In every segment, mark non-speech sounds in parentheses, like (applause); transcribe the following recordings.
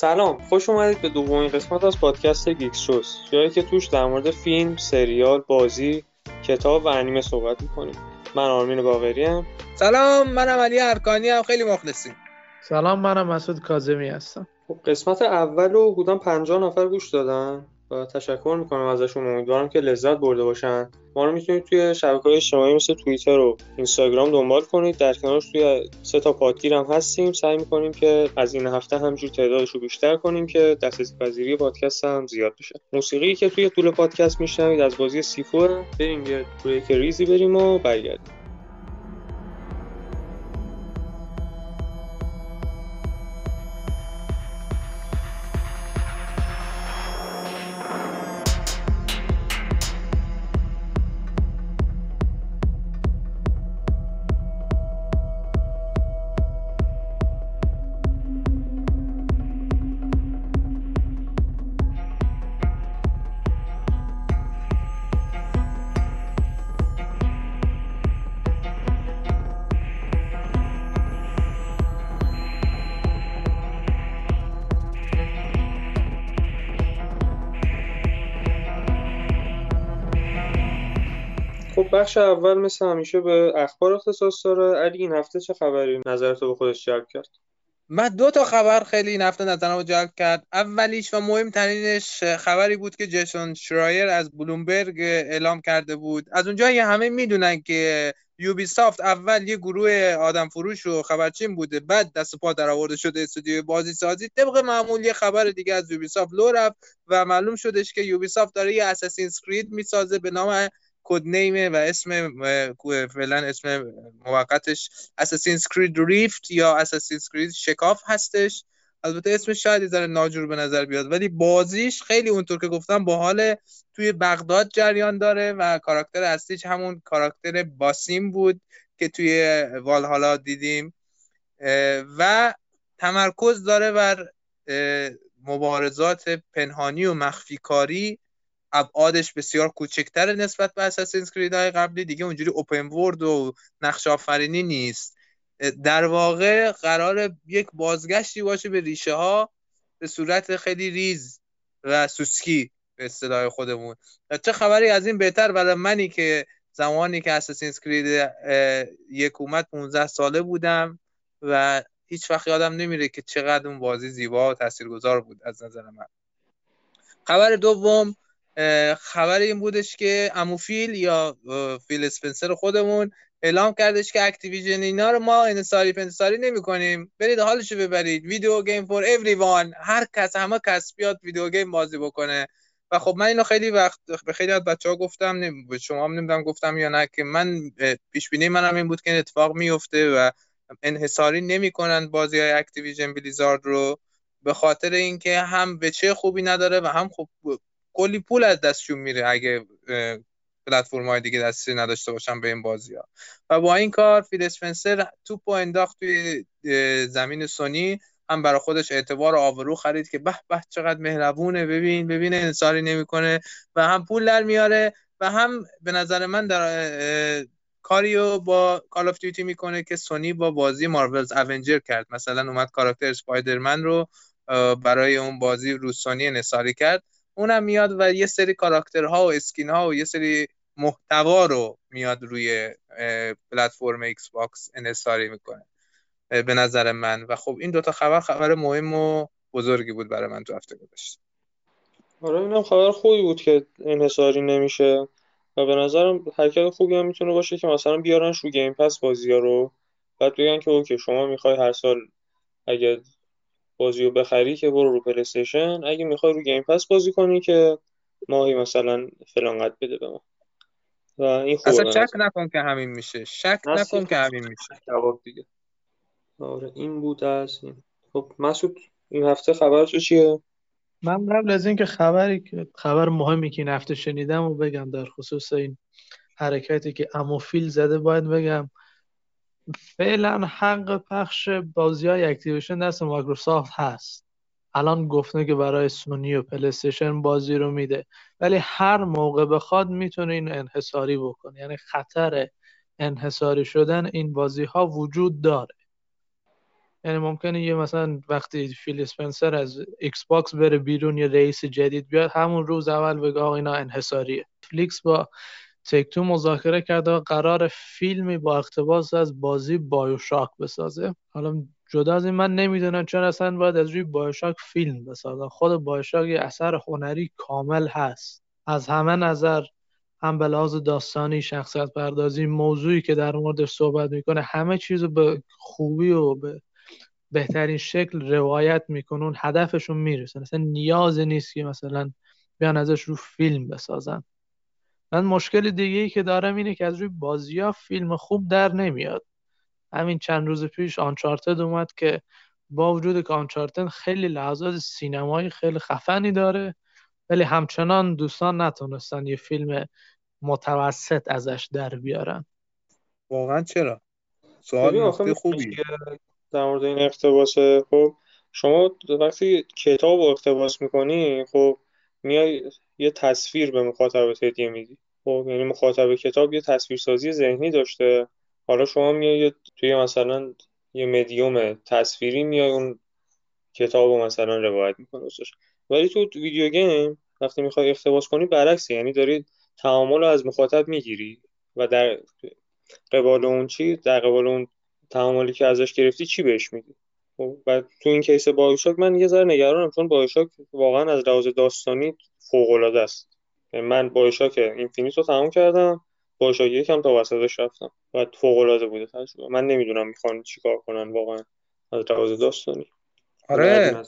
سلام خوش اومدید به دومین قسمت از پادکست گیکس شوز جایی که توش در مورد فیلم سریال بازی کتاب و انیمه صحبت می‌کنیم. من آرمین باقری هم. سلام منم علی ارکانی هم خیلی مخلصیم. سلام منم مسعود کاظمی هستم. خب قسمت اول رو بودم 50 نفر گوش دادن. و تشکر می‌کنم ازشون. امیدوارم که لذت برده باشن. ما رو می‌تونید توی شبکه های اجتماعی مثل توییتر و اینستاگرام دنبال کنید. در کنارش توی سه تا پادگیر هم هستیم. سعی می‌کنیم که از این هفته همینجور تعدادش رو بیشتر کنیم که دسترسی پذیری پادکست هم زیاد بشه. موسیقی که توی طول پادکست میشنوید از بازی سیفو بریم یه بریک ریزی بریم و برگردیم. بخش اول مثل همیشه به اخبار اختصاص داره. علی این هفته چه خبری نظرتو به خودش جلب کرد؟ من دو تا خبر خیلی این هفته نظرمو جلب کرد. اولیش و مهمترینش خبری بود که جیسون شرایر از بلومبرگ اعلام کرده بود. از اونجایی همه می‌دونن که یوبی سافت اول یه گروه آدم فروش و خبرچین بوده بعد دست پا در آورده شده استودیو بازی سازی طبق معمول یه خبر دیگه از یوبی سافت لو رفت و معلوم شدش که یوبی سافت داره یه Assassin's Creed می‌سازه به نام کد نیمه و اسم فعلا اسم موقتش اساسین کرید ریفت یا اساسین کرید شکاف هستش. البته اسمش شاید ذره ناجور به نظر بیاد ولی بازیش خیلی اونطور که گفتم با حال توی بغداد جریان داره و کاراکتر اصلیش همون کاراکتر باسیم بود که توی والهالا دیدیم. و تمرکز داره بر مبارزات پنهانی و مخفی کاری ابعادش بسیار کوچکتر نسبت به اساسینز کرید های قبلی. دیگه اونجوری اوپن ورد و نقش آفرینی نیست. در واقع قرار یک بازگشتی باشه به ریشه ها به صورت خیلی ریز و سوسکی به اصطلاح خودمون. چه خبری از این بهتر برای منی که زمانی که اساسینز کرید یک اومد 15 ساله بودم و هیچ وقت یادم نمیره که چقدر اون بازی زیبا و تاثیرگذار بود از نظر من. خبر دوم خبر این بودش که عمو فیل یا فیل اسپنسر خودمون اعلام کردش که اکتیویژن اینا رو ما انحصاری پنحصاری نمی کنیم برید حالشو ببرید. video game for every هر کس همه کس بیاد video game بازی بکنه. و خب من اینو خیلی وقت به خیلی از بچه ها گفتم به شما هم نمی‌دونم گفتم یا نه که من پیش بینی منم این بود که این اتفاق میفته و انحصاری نمی‌کنن بازی های اکتیویژن بلیزارد رو به خاطر اینکه هم وجهه خوبی نداره و هم خب کلی پول از دستشون میره اگه پلتفرم های دیگه دستی نداشته باشن به این بازی ها. و با این کار فیل اسپنسر توپ و انداخت توی زمین سونی. هم برای خودش اعتبار آبرو خرید که به به چقدر مهربونه. ببین ببین انحصاری نمی‌کنه. و هم پول در میاره و هم به نظر من در کاریو با Call of Duty می‌کنه که سونی با بازی Marvel's Avengers کرد. مثلا اومد کاراکتر اسپایدرمن رو برای اون بازی رو سونی انحصاری کرد. اونم میاد و یه سری کاراکترها و skin ها و یه سری محتوا رو میاد روی پلتفرم ایکس باکس انحصاری می‌کنه به نظر من. و خب این دوتا خبر خبر مهم و بزرگی بود برای من تو هفته گذشته. آره اینم خبر خوبی بود که انحصاری نمیشه. و به نظرم حرکت خوبی هم می‌تونه باشه که مثلا بیارنش رو Game Pass بازی ها رو. بعد بگن که okay شما می‌خوای هر سال اگه بازی رو بخری که برو رو PlayStation. اگه می‌خوای رو Game Pass بازی کنی که ماهی مثلا فلان قد بده به ما. و این خوبه اصلا شک نکن که همین میشه. شک نکن که همین میشه. جواب دیگه. آره این بود از این. خب مسعود این هفته خبر تو چیه؟ من قبل از اینکه خبری که خبر مهمی که این هفته شنیدم و بگم در خصوص این حرکتی که عمو فیل زده باید بگم فعلا حق پخش بازی های Activision دست مایکروسافت هست. الان گفته که برای سونی و PlayStation بازی رو میده. ولی هر موقع بخواد می‌تونه این انحصاری بکنه. یعنی خطر انحصاری شدن این بازی ها وجود داره. یعنی ممکنه یه مثلا وقتی فیل اسپنسر از Xbox بره بیرون یه رئیس جدید بیاد همون روز اول بگه آقا اینا انحصاریه. فلیکس با تک تو مذاکره کرده و قرار فیلمی با اقتباس از بازی بایوشاک بسازه. حالا جدا از این من نمی‌دونم چون اصلا باید از روی بایوشاک فیلم بسازه خود بایوشاک یه اثر هنری کامل هست. از همه نظر هم به لحاظ داستانی شخصیت پردازی موضوعی که در موردش صحبت می‌کنه همه چیزو به خوبی و به بهترین شکل روایت میکنون هدفشون می‌رسه مثلا نیاز نیست که مثلا بیان ازش رو فیلم بسازن. من مشکل دیگه ای که دارم اینه که از روی بازی ها فیلم خوب در نمیاد. همین چند روز پیش آنچارتد اومد که با وجود که آنچارتد خیلی لحظات سینمایی خیلی خفنی داره ولی همچنان دوستان نتونستن یه فیلم متوسط ازش در بیارن. واقعا چرا؟ سوال نکته خوبی. در مورد این اقتباسه خب شما وقتی کتاب رو اقتباس می‌کنی خب میای یه تصویر به مخاطب هدیه میدی. خب یعنی مخاطب کتاب یه تصویرسازی ذهنی داشته. حالا شما میای توی مثلا یه مدیوم تصویری میای اون کتاب رو مثلا روایت می‌کنی ولی تو ویدیو گیم وقتی می‌خوای اقتباس کنی برعکسه یعنی داری تعامل رو از مخاطب می‌گیری و در قبال اون چی در قبال اون تعاملی که ازش گرفتی چی بهش میدی؟ و تو این case BioShock من یه ذره نگرانم چون BioShock واقعا از لحاظ داستانی فوق العاده است. یعنی من BioShock Infinite رو تمام کردم BioShock یکم تا وسطش رفتم. و فوق العاده بوده تجربه. من نمی‌دونم می‌خوان چیکار کنن واقعا از لحاظ داستانی. آره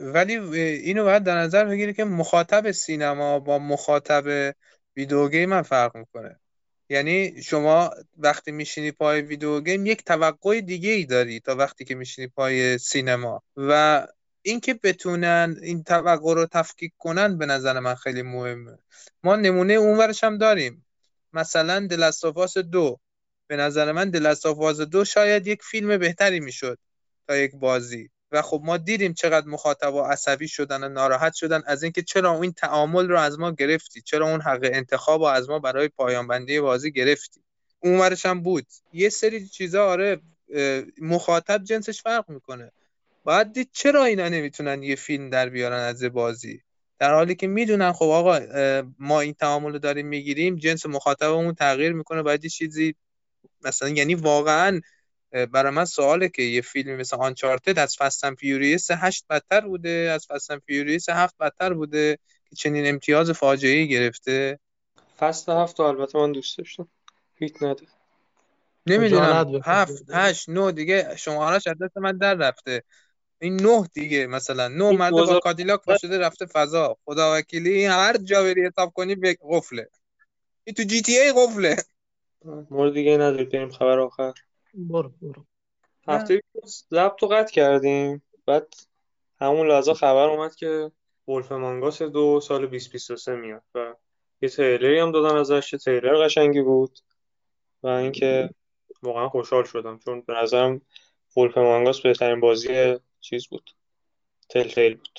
ولی اینو باید در نظر بگیری که مخاطب سینما با مخاطب video game فرق می‌کنه. یعنی شما وقتی میشینی پای ویدیو گیم یک توقع دیگه ای داری تا وقتی که میشینی پای سینما. و اینکه بتونن این توقع رو تفکیک کنن به نظر من خیلی مهمه. ما نمونه اونورش هم داریم. مثلا دلستافاس دو. به نظر من دلستافاس دو شاید یک فیلم بهتری می‌شد تا یک بازی. و خب ما دیدیم چقدر مخاطبا عصبی شدن و ناراحت شدن از اینکه چرا این تعامل رو از ما گرفتی؟ چرا اون حق انتخاب رو از ما برای پایان بندی بازی گرفتی؟ اون هم بود. یه سری چیزا آره مخاطب جنسش فرق می‌کنه. باید دید چرا اینا نمی‌تونن یه فیلم در بیارن از بازی؟ در حالی که می‌دونن خب آقا ما این تعامل رو داریم می‌گیریم جنس مخاطبمون تغییر می‌کنه باید یه چیزی مثلا یعنی واقعا برای من سواله که یه فیلم مثل Uncharted از Fast and Furious هشت بدتر بوده از Fast and Furious هفت بدتر بوده که چنین امتیاز فاجعه گرفته. فست هفت البته من دوست داشتم. هیچ نده نمی‌دونم. هفت هشت نو دیگه شمارش از دست من در رفته. این نه دیگه مثلا. نه مرد با کادیلاک پاشده رفته فضا. خدا وکیلی هر جا بری حساب کنی به قفله. این تو جی تی ای قفله. مورد دیگه نداری بریم خبر آخر. برو برو. هفته ضبط رو قطع کردیم. بعد همون لحظه خبر اومد که Wolf Among Us دو سال 2023 میاد و یه تریلری هم دادن ازش. تریلر قشنگی بود و اینکه واقعا خوشحال شدم چون به نظرم Wolf Among Us بهترین بازی چیز بود. Telltale بود.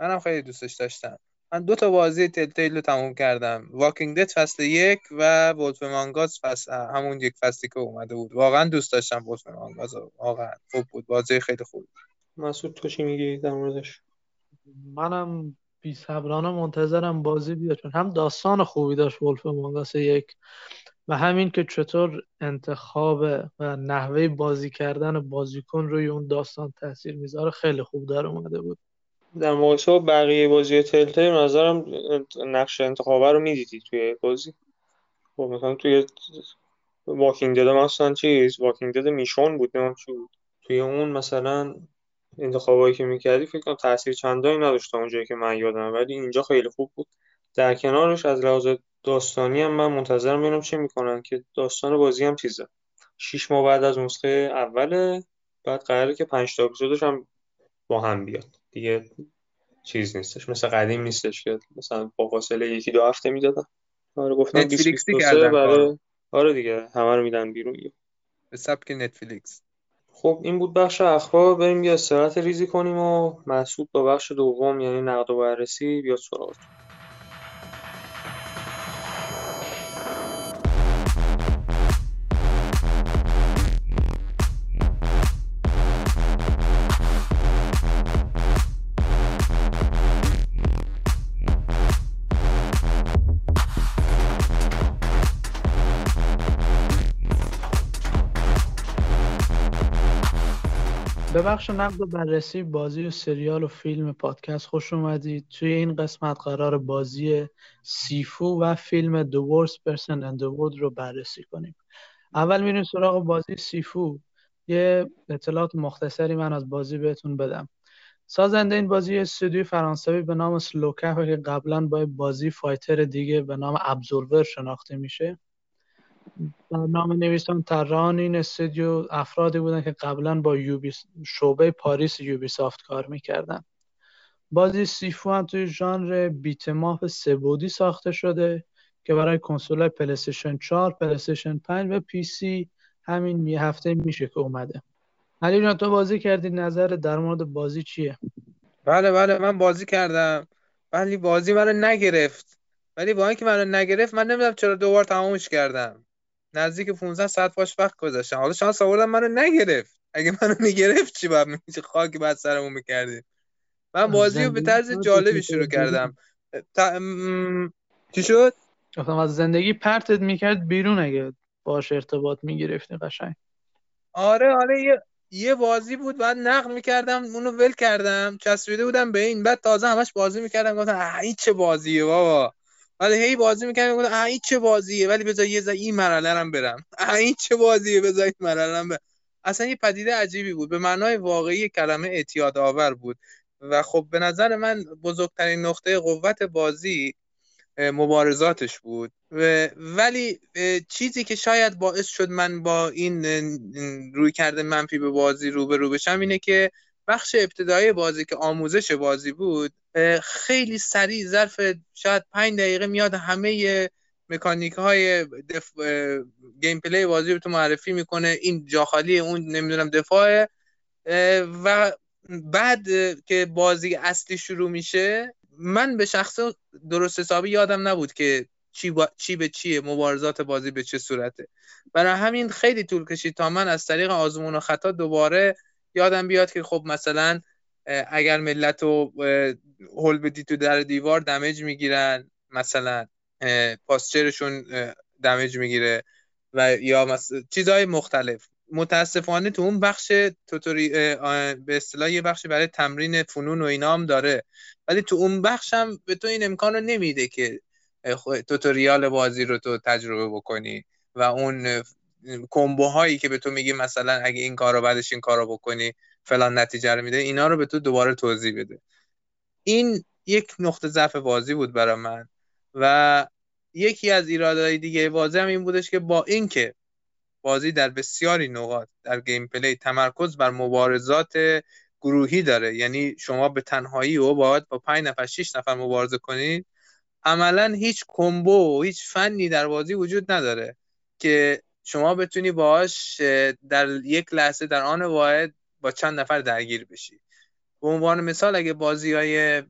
منم خیلی دوستش داشتم. من دو تا بازی Telltale رو تموم کردم. Walking Dead فصل یک و Wolf Among Us فصل همون یک فصلی که اومده بود. واقعا دوست داشتم Wolf Among Us واقعا خوب بود. بازی خیلی خوب مسعود تو چی میگی در موردش؟ منم بی صبرانه منتظرم بازی بیاد. چون هم داستان خوبی داشت ولف مانگاس یک و همین که چطور انتخاب و نحوه بازی کردن بازیکن روی اون داستان تاثیر می‌ذاره خیلی خوب در اومده بود. در مقایسه با بقیه بازی تلتیل نظرم نقش انتخابه رو می‌دیدی توی بازی. خب مثلا توی واکینگ دد مثلا چیز واکینگ دد میشون بود نمیم چی بود. توی اون مثلا انتخابایی که می‌کردی فکر کنم تاثیر چندانی نداشت اونجایی که من یادم ولی اینجا خیلی خوب بود. در کنارش از لحاظ داستانی هم من منتظرم ببینم چه می‌کنن که داستان بازی هم چیزه. شیش ماه بعد از نسخه اوله بعد قراره که پنج تا اپیزودش هم با هم بیاد. دیگه چیز نیستش. مثل قدیم نیستش که مثلا با فاصله یکی دو هفته می‌دادن. آره گفتم نتفلیکسی کردن برای آره. دیگه همه رو میدن بیرون. به سبک نتفلیکس خب این بود بخش اخبار. بریم یه استراحت ریزی کنیم و مسعود با بخش دوم یعنی نقد و بررسی بیاد سراغتون. بخش نقد و بررسی بازی و سریال و فیلم پادکست خوش اومدید. توی این قسمت قرار بازی سیفو و فیلم The Worst Person in the World رو بررسی کنیم. اول میریم سراغ بازی سیفو. یه اطلاعات مختصری من از بازی بهتون بدم. سازنده این بازی استودیوی فرانسوی به نام سلوکه که قبلا با بازی فایتر دیگه به نام ابزورور شناخته میشه. برنامه نویسان طراحان این استودیو افرادی بودن که قبلا با Ubi شعبه پاریس Ubisoft کار می‌کردن. بازی Sifu هم توی ژانر beat 'em up سه‌بعدی ساخته شده که برای کنسول PlayStation 4 PlayStation 5 و PC همین یه هفته میشه که اومده. علی جان تو بازی کردی؟ نظر در مورد بازی چیه؟ بله بله من بازی کردم. ولی بازی منو نگرفت. ولی با اینکه منو نگرفت من نمی‌دونم چرا دوبار تمامش کردم. نزدیک 15 ساعت باش وقت گذاشتم. حالا شانس آوردم منو نگرفت. اگه منو می‌گرفت چی باید میشه خاکی بعد سرمون می‌کردیم. من بازی رو به طرز جالبی شروع کردم. چی شد؟ از زندگی پرتت می‌کرد بیرون اگه باش ارتباط می‌گرفتی قشنگ. آره آره یه یه بازی بود بعد نقل می‌کردم اونو ول کردم چسبیده بودم به این. بعد تازه همش بازی می‌کردم گفتم این چه بازیه بابا. ولی هی بازی می‌کردم گفتم این چه بازیه؟ ولی بذار یه این مرحله هم برم. این چه بازیه؟ بذار این مرحله هم برم. اصلا یه پدیده عجیبی بود. به معنای واقعی کلمه اعتیاد آور بود. و خب به نظر من بزرگترین نقطه قوت بازی مبارزاتش بود. ولی چیزی که شاید باعث شد من با این روی کرده منفی به بازی رو به رو بشم اینه که بخش ابتدایی بازی که آموزش بازی بود خیلی سریع ظرف شاید پنج دقیقه میاد همه مکانیک های دف... گیم پلی بازی رو تو معرفی می‌کنه. این جاخالی اون نمی‌دونم دفاع. و بعد که بازی اصلی شروع میشه من به شخص درست حسابی یادم نبود که چی, با... چی به چیه مبارزات بازی به چه صورته. برای همین خیلی طول کشید تا من از طریق آزمون و خطا دوباره یادم بیاد که خب مثلا اگر ملت رو هول بدی تو در دیوار دمج می‌گیرن مثلا پاسچرشون دمج می‌گیره و یا مثلا چیزهای مختلف. متاسفانه تو اون بخش توتوری به اصطلاح یه بخشی برای تمرین فنون و اینا هم داره. ولی تو اون بخش هم به تو این امکان رو نمیده که توتوریال بازی رو تو تجربه بکنی و اون کمبوهایی که به تو میگه مثلا اگه این کارو بعدش این کارو بکنی فلان نتیجه رو میده اینا رو به تو دوباره توضیح بده. این یک نقطه ضعف بازی بود برای من و یکی از ایرادهای دیگه بازی هم این بودش که با اینکه بازی در بسیاری نقاط در گیم پلی تمرکز بر مبارزات گروهی داره یعنی شما به تنهایی و باید با 5 نفر 6 نفر مبارزه کنید عملا هیچ کمبو و هیچ فنی در بازی وجود نداره که شما بتونی باهاش در یک لحظه در آن واحد با چند نفر درگیر بشی. به عنوان مثال اگه بازی های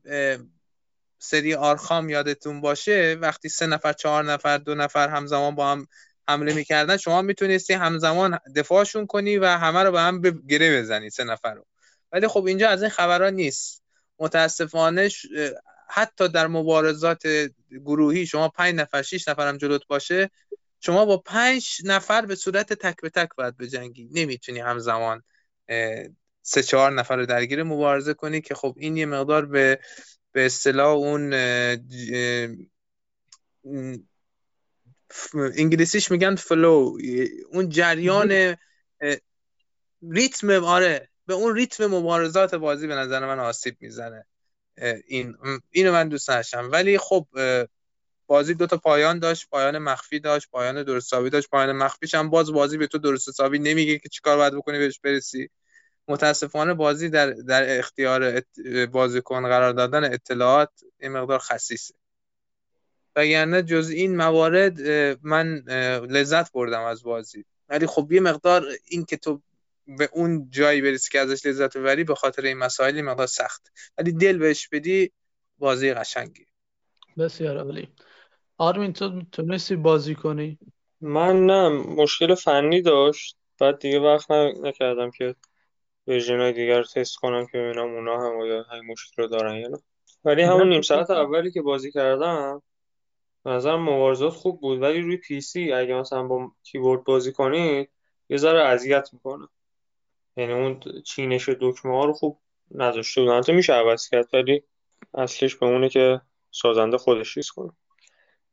سری آرخام یادتون باشه وقتی سه نفر چهار نفر دو نفر همزمان با هم حمله می‌کردن شما می‌تونستی همزمان دفاعشون کنی و همه رو به هم گره بزنی سه نفر رو. ولی خب اینجا از این خبران نیست. متاسفانه حتی در مبارزات گروهی شما پنج نفر شیش نفر هم جلوت باشه شما با پنج نفر به صورت تک به تک باید بجنگی. نمی‌تونی همزمان سه چهار نفر رو درگیر مبارزه کنی که خب این یه مقدار به به اصطلاح اون انگلیسیش میگن فلو اون جریان ریتم آره به اون ریتم مبارزات بازی به نظر من آسیب می‌زنه. این اینو من دوست داشتم ولی خب بازی دو تا پایان داشت پایان مخفی داشت پایان درست حسابی داشت. پایان مخفیش هم باز بازی به تو درست حسابی نمیگه که چیکار باید بکنی بهش برسی. متاسفانه بازی در در اختیار بازیکن قرار دادن اطلاعات این مقدار خصیصه وگرنه جز این موارد من لذت بردم از بازی. ولی خب یه مقدار این که تو به اون جایی برسی که ازش لذت ببری به خاطر این مسائلی مقدار سخت. ولی دل بهش بدی بازی قشنگی بسیار عالی. آرمین تو تونستی بازی کنی؟ من نه مشکل فنی داشت. بعد دیگه وقت نکردم که های دیگر رو تست کنم که ببینم اونا هم آیا مشکل رو دارن یا نه. ولی همون نیم ساعت اولی که بازی کردم به نظر مبارزات خوب بود. ولی روی پی سی اگه مثلا با کیبورد بازی کنید یه ذره اذیت می‌کنه. یعنی اون چینش دکمه ها رو خوب نذاشته بودن البته میشه عوض کرد ولی اصلش به اونه که سازنده خودش چیز کنه.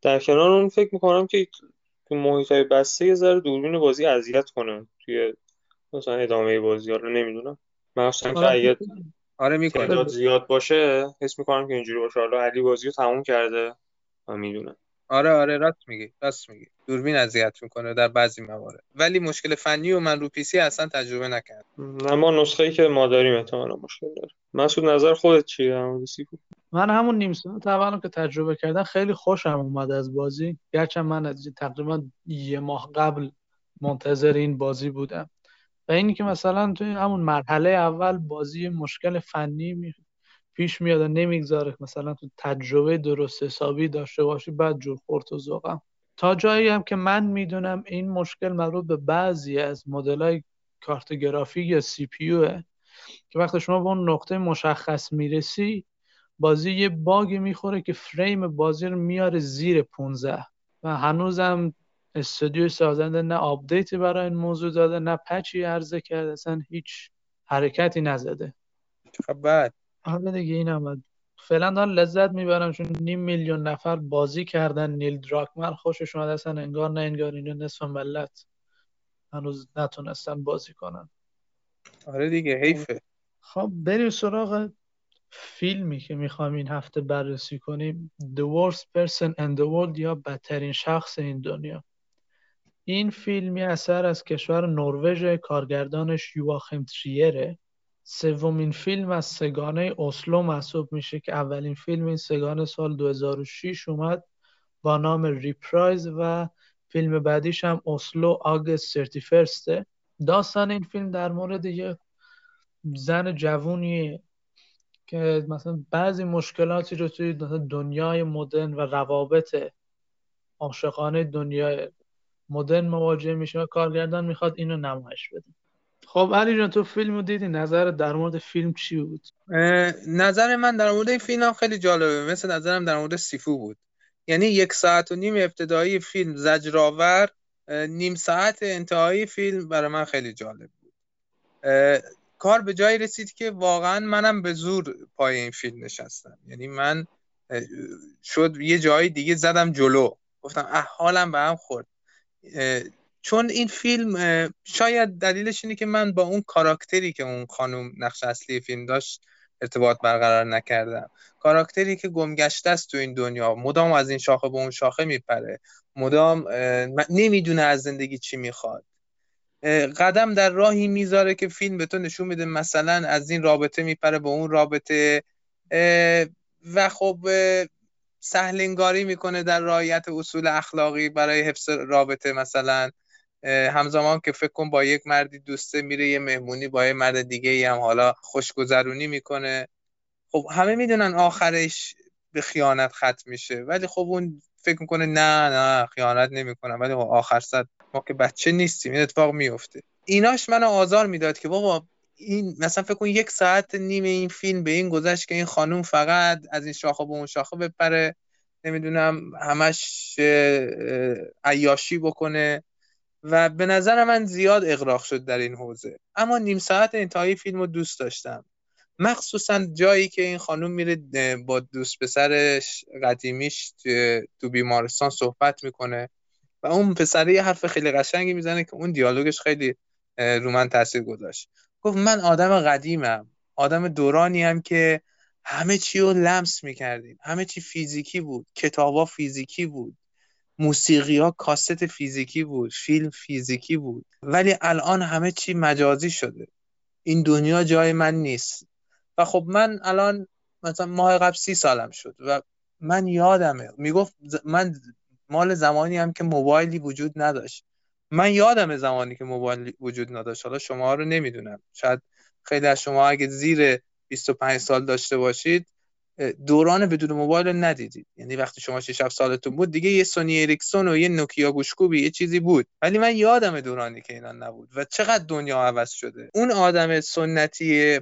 در کنار اون فکر می‌کنم که تو محیط های بسته یه ذره دوربین بازی اذیت کنه توی مثلا ادامه بازی ها رو نمی‌دونم مثلا که آره، اگه آره می‌کنه. زیاد باشه حس می‌کنم که اینجوری باشه. حالا علی بازی رو تموم کرده و می‌دونم آره آره راست میگی راست میگی. دوربین اذیت می‌کنه در بعضی موارد. ولی مشکل فنی و من رو پی سی اصلا تجربه نکردم نه ما نسخه ای که ما داریم احتمالا مشکل داره. مسعود نظر خودت چیه؟ در مورد سیفو من همون نیم ساعت اولم که تجربه کردم خیلی خوشم اومد از بازی. گرچه من از تقریبا یه ماه قبل منتظر این بازی بودم. و اینی که مثلا توی همون مرحله اول بازی مشکل فنی می- پیش میاد و نمی‌گذاره. مثلا تو تجربه درست حسابی داشته باشی بدجور خورد تو ذوقم. تا جایی هم که من می‌دونم این مشکل مربوط به بعضی از مدل های کارت گرافیک یا CPU که وقتی شما به اون نقطه مشخص می‌رسی بازی یه bug ی می‌خوره که فریم بازی رو میاره زیر 15 و هنوزم استودیو سازنده نه آپدیتی برای این موضوع داده نه پچی عرضه کرده اصلا هیچ حرکتی نزده. خب بعد؟ حالا دیگه این هم. فعلا دارم لذت می‌برم چون نیم میلیون نفر بازی کردن. نیل دراکمن خوشش اومد اصلا انگار نه انگار اینو نصف ملت هنوز نتونستن بازی کنن. آره دیگه حیفه. خب بریم سراغ فیلمی که می‌خوایم این هفته بررسی کنیم The Worst Person in the World یا بدترین شخص این دنیا. این فیلمی اثر از کشور نروژ کارگردانش یواخیم تریره. سومین فیلم از سه‌گانه اسلو محسوب میشه که اولین فیلم این سه‌گانه سال 2006 اومد با نام Reprise و فیلم بعدیش هم Oslo, August 31 داستان این فیلم در مورد یه زن جوونیه که مثلا بعضی مشکلاتی رو توی دنیای مدرن و روابط عاشقانه دنیای مدرن مواجه میشه و کارگردان می‌خواد اینو نمایش بده. خب علی جان تو فیلم رو دیدی؟ نظر در مورد فیلم چی بود؟ نظر من در مورد این فیلم هم خیلی جالبه. مثل نظرم در مورد سیفو بود. یعنی یک ساعت و نیم ابتدایی فیلم زجرآور نیم ساعت انتهایی فیلم برای من خیلی جالب بود. کار به جایی رسید که واقعا منم به زور پای این فیلم نشستم. یعنی من شد یه جایی دیگه زدم جلو. گفتم اه حالم به هم خورد. چون این فیلم شاید دلیلش اینه که من با اون کاراکتری که اون خانم نقش اصلی فیلم داشت ارتباط برقرار نکردم. کاراکتری که گمگشته است تو این دنیا مدام از این شاخه به اون شاخه میپره. مدام نمی‌دونه از زندگی چی می‌خواد. قدم در راهی می‌ذاره که فیلم به تو نشون میده مثلا از این رابطه میپره به اون رابطه. و خب سهلنگاری می‌کنه در رعایت اصول اخلاقی برای حفظ رابطه مثلا. همزمان که فکر کن با یک مردی دوسته میره یه مهمونی با یه مرد دیگه ای هم حالا خوشگذرونی می‌کنه. خب همه می‌دونن آخرش به خیانت ختم میشه. ولی خب اون فکر می‌کنه نه نه خیانت نمی‌کنم ولی خب آخر سر ما که بچه نیستیم این اتفاق میفته ایناش منو آزار می‌داد که بابا این مثلا فکر کن یک ساعت نیم این فیلم به این گذشت که این خانوم فقط از این شاخه به اون شاخه بپره نمی‌دونم همش عیاشی بکنه و به نظر من زیاد اغراق شد در این حوزه. اما نیم ساعت انتهایی فیلم رو دوست داشتم. مخصوصا جایی که این خانوم میره با دوست پسرش قدیمیش تو- بیمارستان صحبت می‌کنه و اون پسره یه حرف خیلی قشنگی می‌زنه که اون دیالوگش خیلی رو من تاثیر گذاشت. گفت من آدم قدیمم آدم دورانی هم که همه چی رو لمس می‌کردیم. همه چی فیزیکی بود کتابا فیزیکی بود موسیقی ها کاست فیزیکی بود فیلم فیزیکی بود. ولی الان همه چی مجازی شده. این دنیا جای من نیست. خب من الان مثلا ماه قبل سی سالم شد و من یادمه. می‌گفت من مال زمانی هم که موبایلی وجود نداشت. من یادمه زمانی که موبایل وجود نداشت. حالا شما رو نمی‌دونم. شاید خیلی از شما اگه زیر 25 سال داشته باشید دوران بدون موبایل رو ندیدید. یعنی وقتی شما 6 7 سالتون بود دیگه یه سونی اریکسون و یه نوکیا گوشکوبی یه چیزی بود. ولی من یادم دورانی که اینا نبود و چقدر دنیا عوض شده. اون آدم سنتی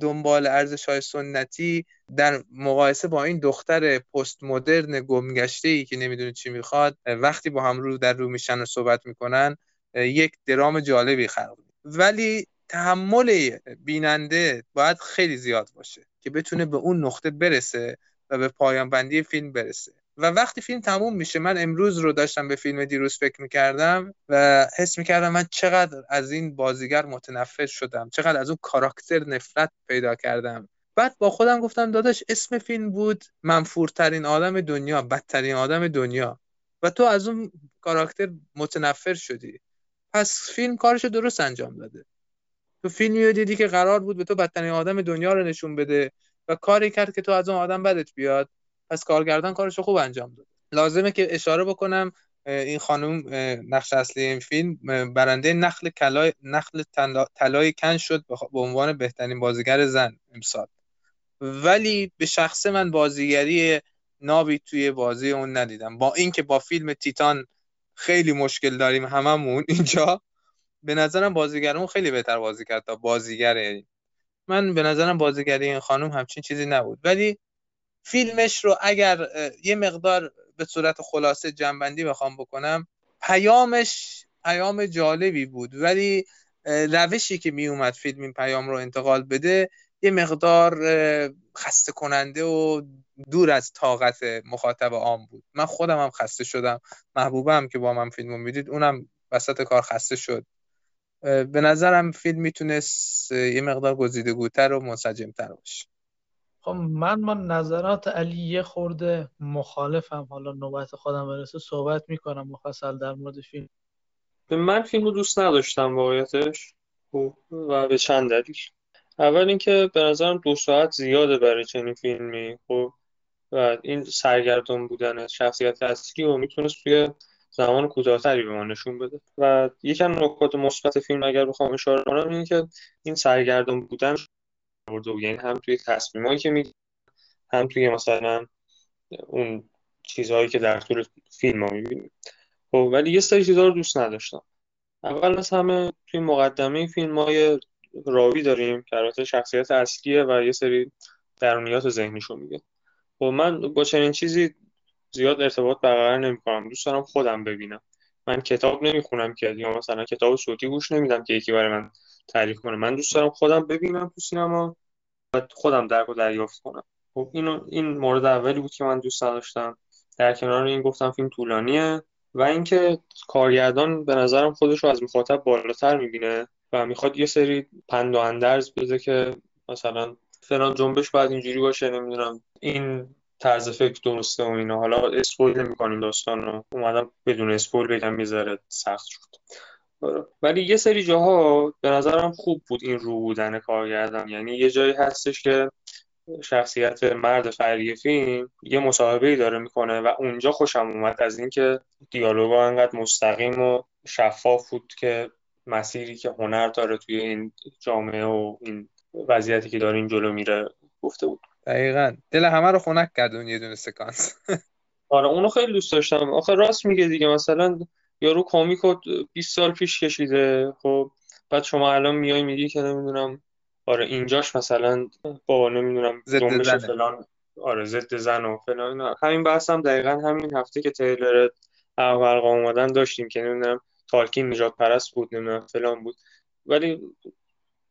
دنبال ارزش های سنتی در مقایسه با این دختر پست مدرن گمگشته ای که نمی‌دونه چی می‌خواد وقتی با هم رو در رو میشن و صحبت می‌کنن یک درام جالبی خلق. ولی تحمل بیننده باید خیلی زیاد باشه. که بتونه به اون نقطه برسه و به پایان بندی فیلم برسه. و وقتی فیلم تموم میشه من امروز رو داشتم به فیلم دیروز فکر می‌کردم و حس می‌کردم من چقدر از این بازیگر متنفر شدم چقدر از اون کاراکتر نفرت پیدا کردم. بعد با خودم گفتم داداش اسم فیلم بود منفورترین آدم دنیا بدترین آدم دنیا. و تو از اون کاراکتر متنفر شدی. پس فیلم کارش درست انجام داده. تو فیلمی رو دیدی که قرار بود به تو بدترین آدم دنیا رو نشون بده و کاری کرد که تو از اون آدم بدت بیاد. پس کارگردان کارش خوب انجام داد. لازمه که اشاره بکنم این خانم نقش اصلی این فیلم برنده نخل کلای نخل طلای کن شد به عنوان بهترین بازیگر زن امسال. ولی به شخص من بازیگری نابی توی بازی اون ندیدم. با اینکه با فیلم تیتان خیلی مشکل داریم هممون اینجا. به نظرم بازیگرمون خیلی بهتر بازی کرد تا بازیگر. من به نظرم بازیگری این خانم همچین چیزی نبود. ولی فیلمش رو اگر یه مقدار به صورت خلاصه جنبندی بخوام بکنم پیامش پیام جالبی بود. ولی روشی که می اومد فیلم این پیام رو انتقال بده یه مقدار خسته کننده و دور از طاقت مخاطب عام بود. من خودم هم خسته شدم. محبوبم که با من فیلم رو می‌دید اونم وسط کار خسته شد. به نظرم فیلم می‌تونست یه مقدار گزیدگوتر و منسجمتر باشه. خب من با نظرات علی یه خورده مخالفم. حالا نوبت خودم برسه صحبت می‌کنم مفصل در مورد فیلم. من فیلم رو دوست نداشتم واقعیتش. خب، و به چند دلیل. اول اینکه به نظرم دو ساعت زیاده برای چنین فیلمی. خب و این سرگردان بودن شخصیت اصلی رو می‌تونست توی زمان کوتاهتری به ما نشون بده. و یکم نکات مثبت فیلم اگر بخوام اشاره کنم اینه که این سرگردان بودن برده یعنی هم توی تصمیمایی که می هم توی مثلا اون چیزهایی که در طول فیلم ها می‌بینیم. خب ولی یه سری چیزها رو دوست نداشتم. اول از همه توی مقدمه فیلم های راوی داریم که البته شخصیت اصلیه و یه سری درونیات ذهنیشو میگه. خب من با چنین چیزی زیاد ارتباط برقرار نمی‌کنم. دوست دارم خودم ببینم. من کتاب نمی‌خونم که یا مثلا کتاب صوتی گوش نمیدم که یکی برای من تعریف کنه. من دوست دارم خودم ببینم تو سینما و خودم درک و دریافت کنم. خب اینو این مورد اولی بود که من دوست داشتم در کنار این گفتم فیلم طولانیه و اینکه کارگردان به نظرم خودش رو از مخاطب بالاتر می‌بینه و می‌خواد یه سری پند و اندرز بده که مثلا فلان جنبش باید اینجوری باشه نمی‌دونم. این طرز فکر درسته و اینا. حالا اسپویل نمی‌کنیم داستان رو. اومدم بدون اسپویل بگم می‌ذاره سخت شد. آره. ولی یه سری جاها به نظرم خوب بود این رو بودن کارگردان. یعنی یه جایی هستش که شخصیت مرد فری فیلم یه مصاحبه ای داره می‌کنه و اونجا خوشم اومد از اینکه دیالوگا انقدر مستقیم و شفاف بود که مسیری که هنر داره توی این جامعه و این وضعیتی که داره این جلو میره گفته بود. دقیقا. دل همه رو خنک کرد اون یه دونه سکانس. آره اونو خیلی دوست داشتم. آخه راست میگه دیگه مثلا یارو کامیک 20 سال پیش کشیده. خب بعد شما الان میای میگی که نمی‌دونم. آره اینجاش مثلا با نمی‌دونم جنبش فلان. آره ضد زن و فلان همین بحث هم دقیقا همین هفته که تیلر اول اومدن داشتیم که نمی‌دونم تالکین نجات پرست بود نمی‌دونم فلان بود. ولی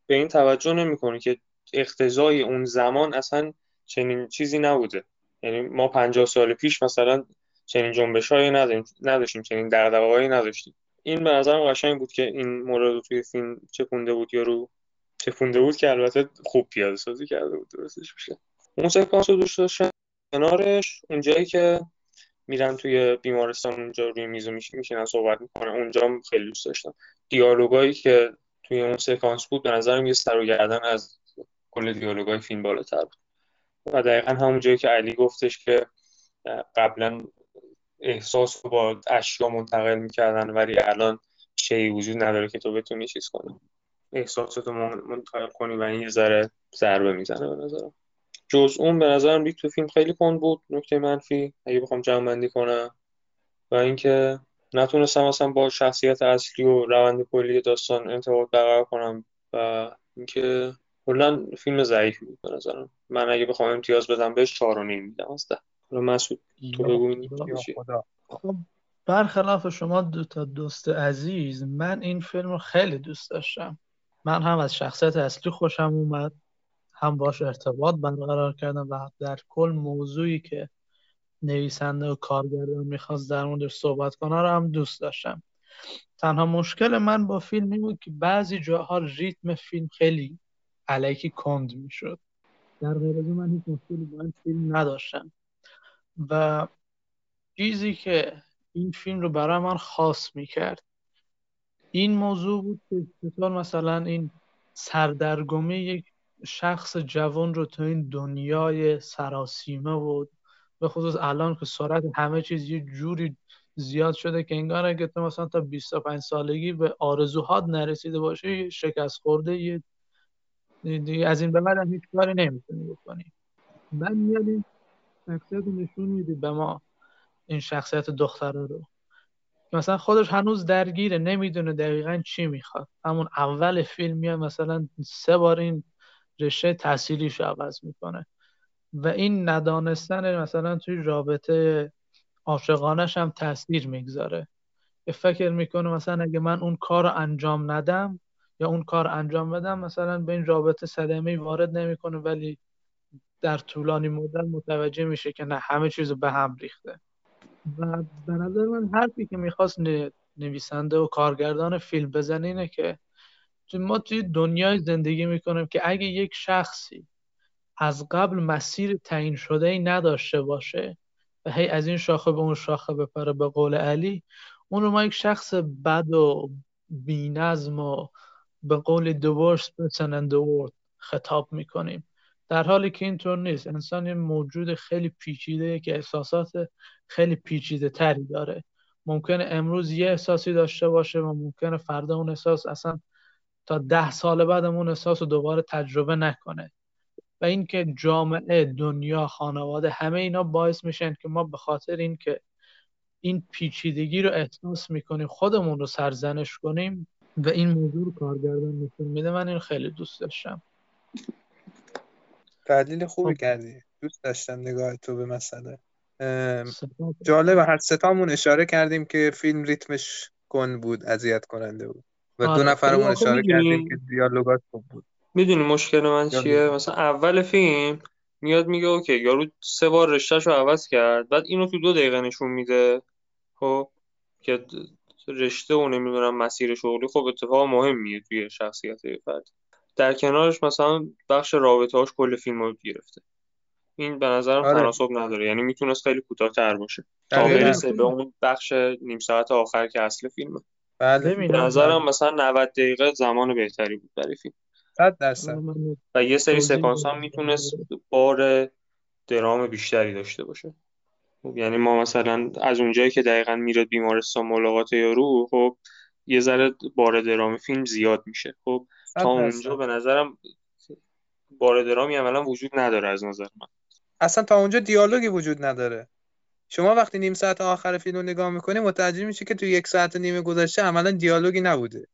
به این توجه نمی‌کنه که اقتضای اون زمان اصلا چنین چیزی نبوده. یعنی ما پنجاه سال پیش مثلا چنین جنبش هایی نداشتیم چنین دغدغه‌هایی نداشتیم. این به نظرم قشنگ بود که این مورد توی فیلم چپونده بود یا رو چپونده بود که البته خوب پیاده سازی کرده بود درستش میشه. اون سکانس رو دوست داشتم کنارش اونجایی که میرن توی بیمارستان اونجا روی میز میشینن صحبت می‌کنن. اونجا خیلی دوست داشتم. دیالوگایی که توی اون سکانس بود به نظرم یه سر و گردن از کل دیالوگای فیلم بالاتر بود. و دقیقا همون جایی که علی گفتش که قبلا احساس رو با اشیا منتقل می‌کردن ولی الان شی وجود نداره که تو بتونی چیز کنی. احساساتو منتقل کنی و این یه ذره ضربه می‌زنه به نظرم. جز اون به نظرم لیک تو فیلم خیلی کند بود نکته منفی اگه بخوام جمع بندی کنم. و اینکه نتونستم اصلا با شخصیت اصلی و روند کلی داستان انتباط برقرار کنم و اینکه کلا فیلم ضعیفی بود به نظرم. من اگه بخوام امتیاز بدم بهش 4 و نیم میدم. از ده. مسعود تو بگو خب برخلاف شما دو تا دوست عزیز من این فیلم رو خیلی دوست داشتم. من هم از شخصیت اصلی خوشم اومد. هم باش ارتباط برقرار کردم و در کل موضوعی که نویسنده و کارگردان می‌خواست در موردش صحبت کنه رو هم دوست داشتم. تنها مشکل من با فیلم این بود که بعضی جاها ریتم فیلم خیلی علیکی کند می‌شد. در غیر من هیچ مشکلی با این فیلم نداشتم. و چیزی که این فیلم رو برای من خاص می‌کرد این موضوع بود که چطور مثلا این سردرگمی یک شخص جوان رو تو این دنیای سراسیمه و به خصوص الان که سرعت همه چیز یه جوری زیاد شده که انگار اگه تو مثلا تا 25 سالگی به آرزوهات نرسیده باشه شکست خورده یه دیگه از این به بعد هیچ کاری نمی‌تونی بکنی. من میاد این شخصیت نشون میدی به ما این شخصیت دختره رو. مثلا خودش هنوز درگیره نمی‌دونه دقیقا چی می‌خواد. همون اول فیلم میاد مثلا سه بار این رشته تحصیلیش عوض می‌کنه. و این ندانستن مثلا توی رابطه عاشقانش هم تاثیر می‌گذاره. فکر می‌کنه مثلا اگه من اون کار رو انجام ندم اون کار انجام بدم مثلا به این رابطه صدمه وارد نمی‌کنه ولی در طولانی مدت متوجه میشه که نه همه چیز به هم ریخته. و به نظر من حرفی که می‌خواست نویسنده و کارگردان فیلم بزنه اینه که ما توی دنیای زندگی می‌کنیم که اگه یک شخصی از قبل مسیر تعیین شده ای نداشته باشه و هی از این شاخه به اون شاخه بپره به قول علی اون رو ما یک شخص بد و بینظم و به قول in the world خطاب می‌کنیم. در حالی که اینطور نیست. انسان یه موجود خیلی پیچیده که احساسات خیلی پیچیده تری داره. ممکنه امروز یه احساسی داشته باشه و ممکنه فردا اون احساس اصلا تا ده سال بعد اون احساس رو دوباره تجربه نکنه. و اینکه جامعه دنیا خانواده همه اینا باعث میشن که ما به خاطر اینکه این پیچیدگی رو احساس می‌کنیم خودمون رو سرزنش کنیم و این موضوع رو کارگردان نشون میده من این خیلی دوست داشتم. تحلیل خوبی خب. کردی. دوست داشتم نگاه تو به مسئله. جالب هر ستامون اشاره کردیم که فیلم ریتمش کن بود اذیت کننده بود. و دو آره. نفرمون اشاره کردیم که دیالوگات خوب بود. می‌دونی مشکل من چیه؟ مثلا اول فیلم میاد میگه اوکی یارو سه بار رشتهش رو عوض کرد بعد اینو تو دو دقیقه نشون میده خب که رشته و نمی‌دونم مسیر شغلی خب اتفاق مهمیه توی شخصیت فرد در کنارش مثلا بخش رابطه هاش کل فیلم رو گرفته. این به نظرم آره. تناسب نداره. یعنی می‌تونست خیلی کوتاه‌تر باشه. تا برسه به اون بخش نیم ساعت آخر که اصل فیلمه. بله. به نظرم مثلا 90 دقیقه زمان بهتری بود برای فیلم. 100 درصد. و یه سری سکانس هم می‌تونست بار درام بیشتری داشته باشه. خب یعنی ما مثلا از اونجایی که دقیقا میره بیمارستان ملاقات یارو خب یه ذره بار درام فیلم زیاد میشه. خب تا اونجا به نظرم بار درامی عملا وجود نداره از نظر من. اصلا تا اونجا دیالوگی وجود نداره. شما وقتی نیم ساعت آخر فیلم رو نگاه می‌کنی متوجه میشه که تو یک ساعت نیم گذشته عملا دیالوگی نبوده.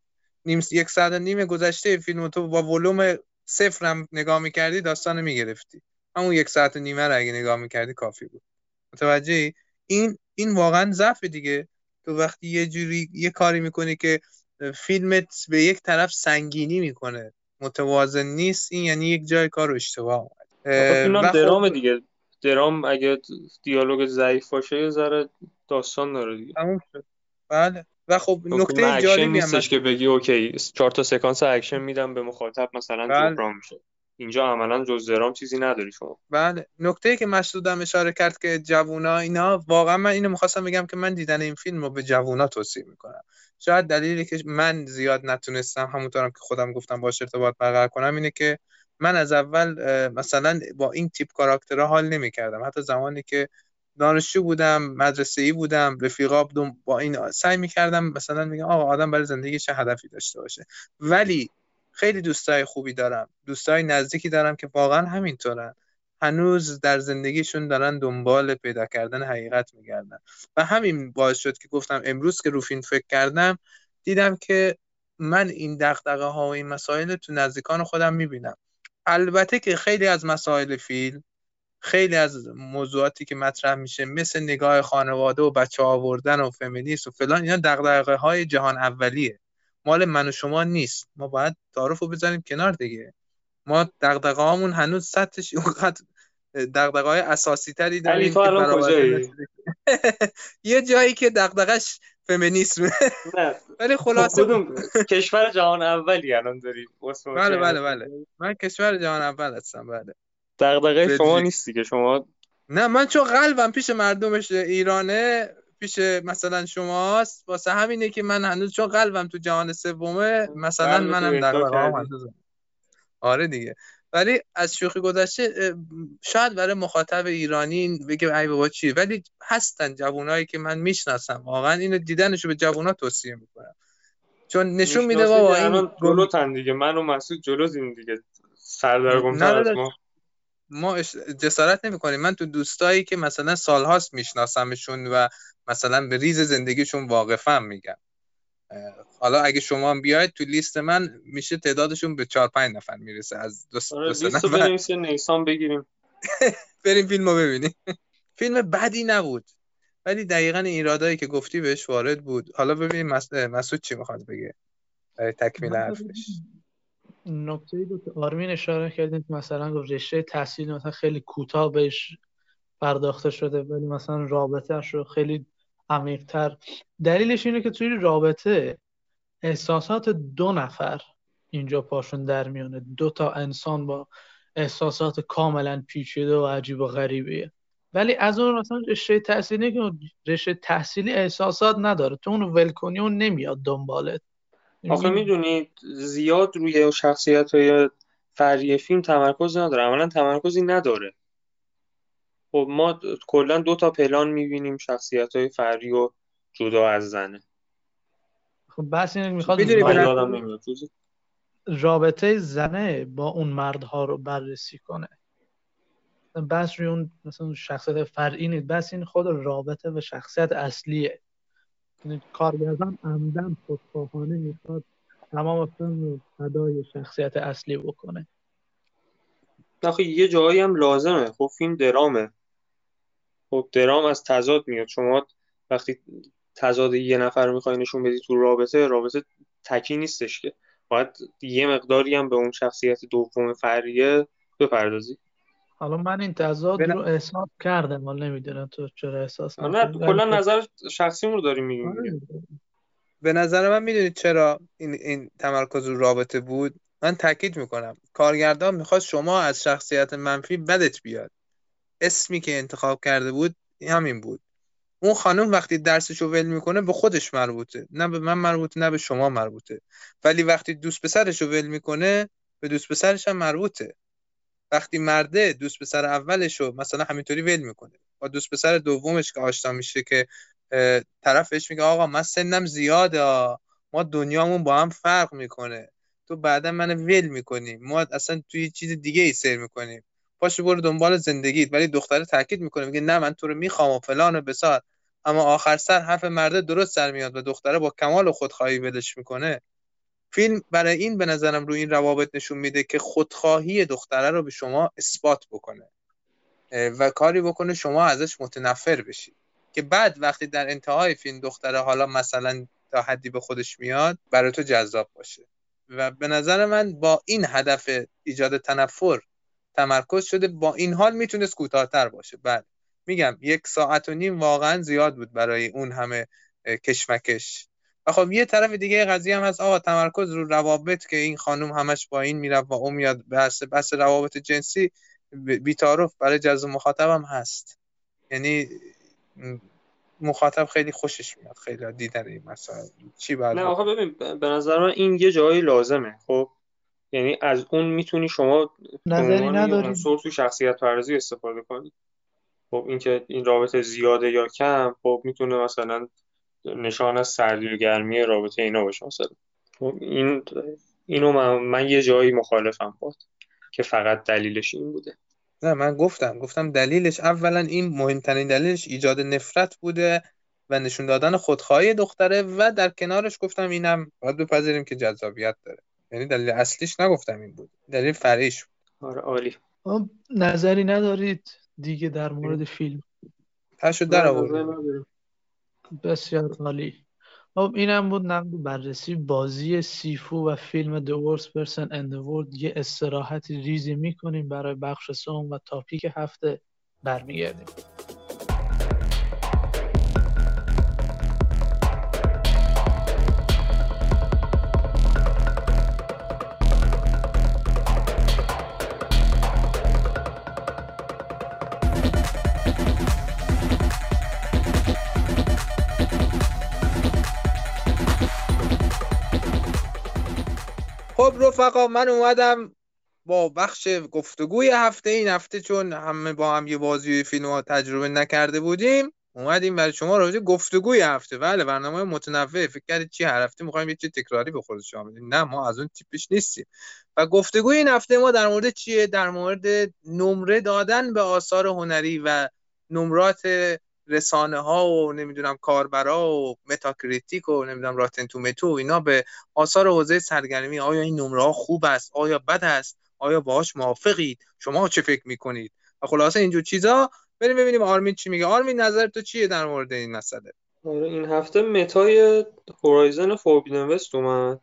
نیم یک ساعت نیم گذشته فیلم تو با ولوم صفر هم نگاه می‌کردی داستان می‌گرفتی. همون یک ساعت و نیمه رو اگه نگاه می‌کردی کافی بود. متوجه این این واقعا ضعف دیگه. تو وقتی یه جوری یه کاری می‌کنی که فیلمت به یک طرف سنگینی می‌کنه متوازن نیست این یعنی یک جای کار اشتباه اومد. خب درام دیگه. درام اگه دیالوگ ضعیف باشه یه ذره داستان داره دیگه. بله. و خب نکته جالبی هم نیستش که بگی okay چهار تا سکانس اکشن میدم به مخاطب مثلا بله. جبران میشه. اینجا عملا جز درام چیزی نداری شما. بله نکته ای که مسعودم اشاره کرد که جوونا اینا واقعا من اینو می‌خواستم بگم که من دیدن این فیلم رو به جوونا توصیه می‌کنم. شاید دلیلی که من زیاد نتونستم همونطورم که خودم گفتم باش ارتباط برقرار کنم اینه که من از اول مثلا با این تیپ کاراکترها حال نمی‌کردم. حتی زمانی که دانشجو بودم مدرسه ای بودم رفیقا با این سعی می‌کردم مثلا میگم آقا آدم برای زندگی چه هدفی داشته باشه. ولی خیلی دوستای خوبی دارم. دوستای نزدیکی دارم که واقعا همینطورن. هنوز در زندگیشون دارن دنبال پیدا کردن حقیقت میگردن. و همین باعث شد که گفتم امروز که رو فیلم فکر کردم دیدم که من این دقدقه ها و این مسائل تو نزدیکان خودم می‌بینم. البته که خیلی از مسائل فیلم خیلی از موضوعاتی که مطرح میشه مثل نگاه خانواده و بچه آوردن و فمینیست و فلان اینا دقدقه های جهان اولیه. مال من و شما نیست. ما باید تعارف رو بزنیم کنار دیگه. ما دقدقه هامون هنوز سطحش اونقدر دقدقه های اساسی تری داریم تو الان کجایی؟ (laughs) یه جایی که دقدقش فمینیسم (laughs) ولی خلاصه کدوم؟ کشور جهان اولی الان داری بله بله بله. من کشور جهان اول هستم بله. دغدغه شما نیستی که شما نه من چون قلبم پیش مردمش ایرانه پیش مثلا شماست؟ واسه همینه که من هنوز چون قلبم تو جهان سومه مثلا منم دغدغه‌ام آره دیگه. ولی از شوخی گذشته شاید برای مخاطب ایرانی بگه ای بابا چی؟ ولی هستن جوانایی که من می‌شناسم. واقعا اینو دیدنشو به جوونا توصیه می‌کنم. چون نشون میده بابا این جلو تن دیگه. من و مسعود جلو دیگه. سردرگم از ما. ما جسارت نمی کنیم من تو دوستایی که مثلا سالهاست میشناسمشون و مثلا به ریز زندگیشون واقفم میگم. حالا اگه شما هم بیاید تو لیست من میشه تعدادشون به 4 5 نفر می‌رسه از دو آره لیست بریم نیسان بگیریم. (laughs) بریم فیلمو ببینیم. (laughs) فیلم بدی نبود. ولی دقیقا ایرادایی که گفتی بهش وارد بود. حالا ببینیم مسعود چی می‌خواد بگه؟ تکمیل حرفش. نکته ای بود که آرمین اشاره کردیم مثلا رشته تحصیل مثلا خیلی کوتاه بهش پرداخته شده ولی مثلا رابطهش رو خیلی عمیقتر. دلیلش اینه که توی رابطه احساسات دو نفر اینجا پاشون در میانه دو تا انسان با احساسات کاملا پیچیده و عجیب و غریبیه ولی از اون مثلا رشته تحصیلی که رشته تحصیلی احساسات نداره. تو اون ولکنی اون نمیاد دنبالت. آخه می‌دونید زیاد روی شخصیت های فرعی فیلم تمرکز نداره. اولا تمرکزی نداره. خب ما کلا دو تا پلان می‌بینیم شخصیت های و جدا از زنه. خب بس اینه می‌خواد رابطه زنه با اون مردها رو بررسی کنه. بس روی اون مثلا شخصیت فرعی نیست. بس این خود رابطه و شخصیت اصلیه. کارگردان عمدن خودخواهانه می‌خواد تمام فیلم رو شخصیت اصلی بکنه. آخه یه جایی هم لازمه. خب فیلم درامه. خب درام از تضاد میاد. شما وقتی تضاد یه نفر می‌خوای نشون بدی تو رابطه رابطه تکی نیستش که. باید یه مقداری هم به اون شخصیت دوم فریه بپردازی. حالا من این تضاد رو احساس کردم حالا نمی‌دونم تو چرا احساس نه کلا نظر شخصی رو داری میگیم آره. به نظر من می‌دونید چرا این, این تمرکز رو رابطه بود؟ من تاکید می‌کنم. کارگردان می‌خواد شما از شخصیت منفی بدت بیاد. اسمی که انتخاب کرده بود همین بود. اون خانم وقتی درسشو ول می‌کنه به خودش مربوطه. نه به من مربوطه نه به شما مربوطه. ولی وقتی دوست پسرشو ول می‌کنه به دوست پسرش هم مربوطه. وقتی مرده دوست پسر اولشو مثلا همینطوری ول می‌کنه. با دوست پسر دومش که آشنا میشه که طرفش میگه آقا من سنم زیاده ما دنیامون با هم فرق می‌کنه. تو بعدا من ول می‌کنی. ما اصلا توی چیز دیگه ای سر می‌کنیم. پاشو برو دنبال زندگیت. ولی دختره تاکید می‌کنه میگه نه من تو رو می‌خوام و فلان و بسار. اما آخر سر حرف مرده درست سر میاد و دختره با کمال خودخواهی ولش می‌کنه. فیلم برای این به نظرم روی این روابط نشون میده که خودخواهی دختره رو به شما اثبات بکنه و کاری بکنه شما ازش متنفر بشید که بعد وقتی در انتهای فیلم دختره حالا مثلا تا حدی به خودش میاد برای تو جذاب باشه. و به نظر من با این هدف ایجاد تنفر تمرکز شده با این حال می‌تونست کوتاهتر باشه. بله میگم یک ساعت و نیم واقعا زیاد بود برای اون همه کشمکش. و خب یه طرف دیگه قضیه هم هست آقا تمرکز رو روابط که این خانم همش با این میره و اون میاد بحث بحث روابط جنسی بیتارف برای جذب مخاطب هم هست. یعنی مخاطب خیلی خوشش میاد خیلی دیدن این مسائل. چی بعد نه آقا ببین به نظر من این یه جایی لازمه خب؟ یعنی از اون می‌تونی شما نظری نداری تو شخصیت پردازی استفاده کنی. خب اینکه این رابطه زیاده یا کم خب می‌تونه مثلا نشان از سردی و گرمی رابطه اینا باشه مثلا. خب این اینو من, من یه جایی مخالفم بود که فقط دلیلش این بوده. نه من گفتم گفتم دلیلش اولا این مهمترین دلیلش ایجاد نفرت بوده و نشون دادن خودخواهی دختره و در کنارش گفتم اینم باید بپذیریم که جذابیت داره. یعنی دلیل اصلیش نگفتم این بود. دلیل فرعیش بود. آره عالی. نظری ندارید دیگه در مورد فیلم؟ پشو در بسیار عالی. خب اینم بود نقد بررسی بازی سیفو و فیلم The Worst Person in the World. یه استراحت ریزی می‌کنیم برای بخش سوم و تاپیک هفته برمیگردیم. رفقا من اومدم با بخش گفتگوی هفته این هفته چون همه با هم یه بازی فیلم تجربه نکرده بودیم اومدیم برای شما راجع گفتگوی هفته. بله برنامه متنوع فکر کردید چی هر هفته می‌خوایم یه چی تکراری بخوره شما نه ما از اون تیپش نیستیم. و گفتگوی این هفته ما در مورد چیه؟ در مورد نمره دادن به آثار هنری و نمرات رسانه ها و نمی‌دونم کاربرا و Metacritic و نمی‌دونم Rotten Tomatoes و اینا به آثار حوزه سرگرمی آیا این نمره ها خوب است؟ آیا بد است؟ آیا باهاش موافقید؟ شما چه فکر می‌کنید؟ و خلاصه اینجور چیزا بریم ببینیم آرمین چی میگه. آرمین نظر تو چیه در مورد این مسئله؟ آره این هفته متای هورایزن فوربیدن وست اومد.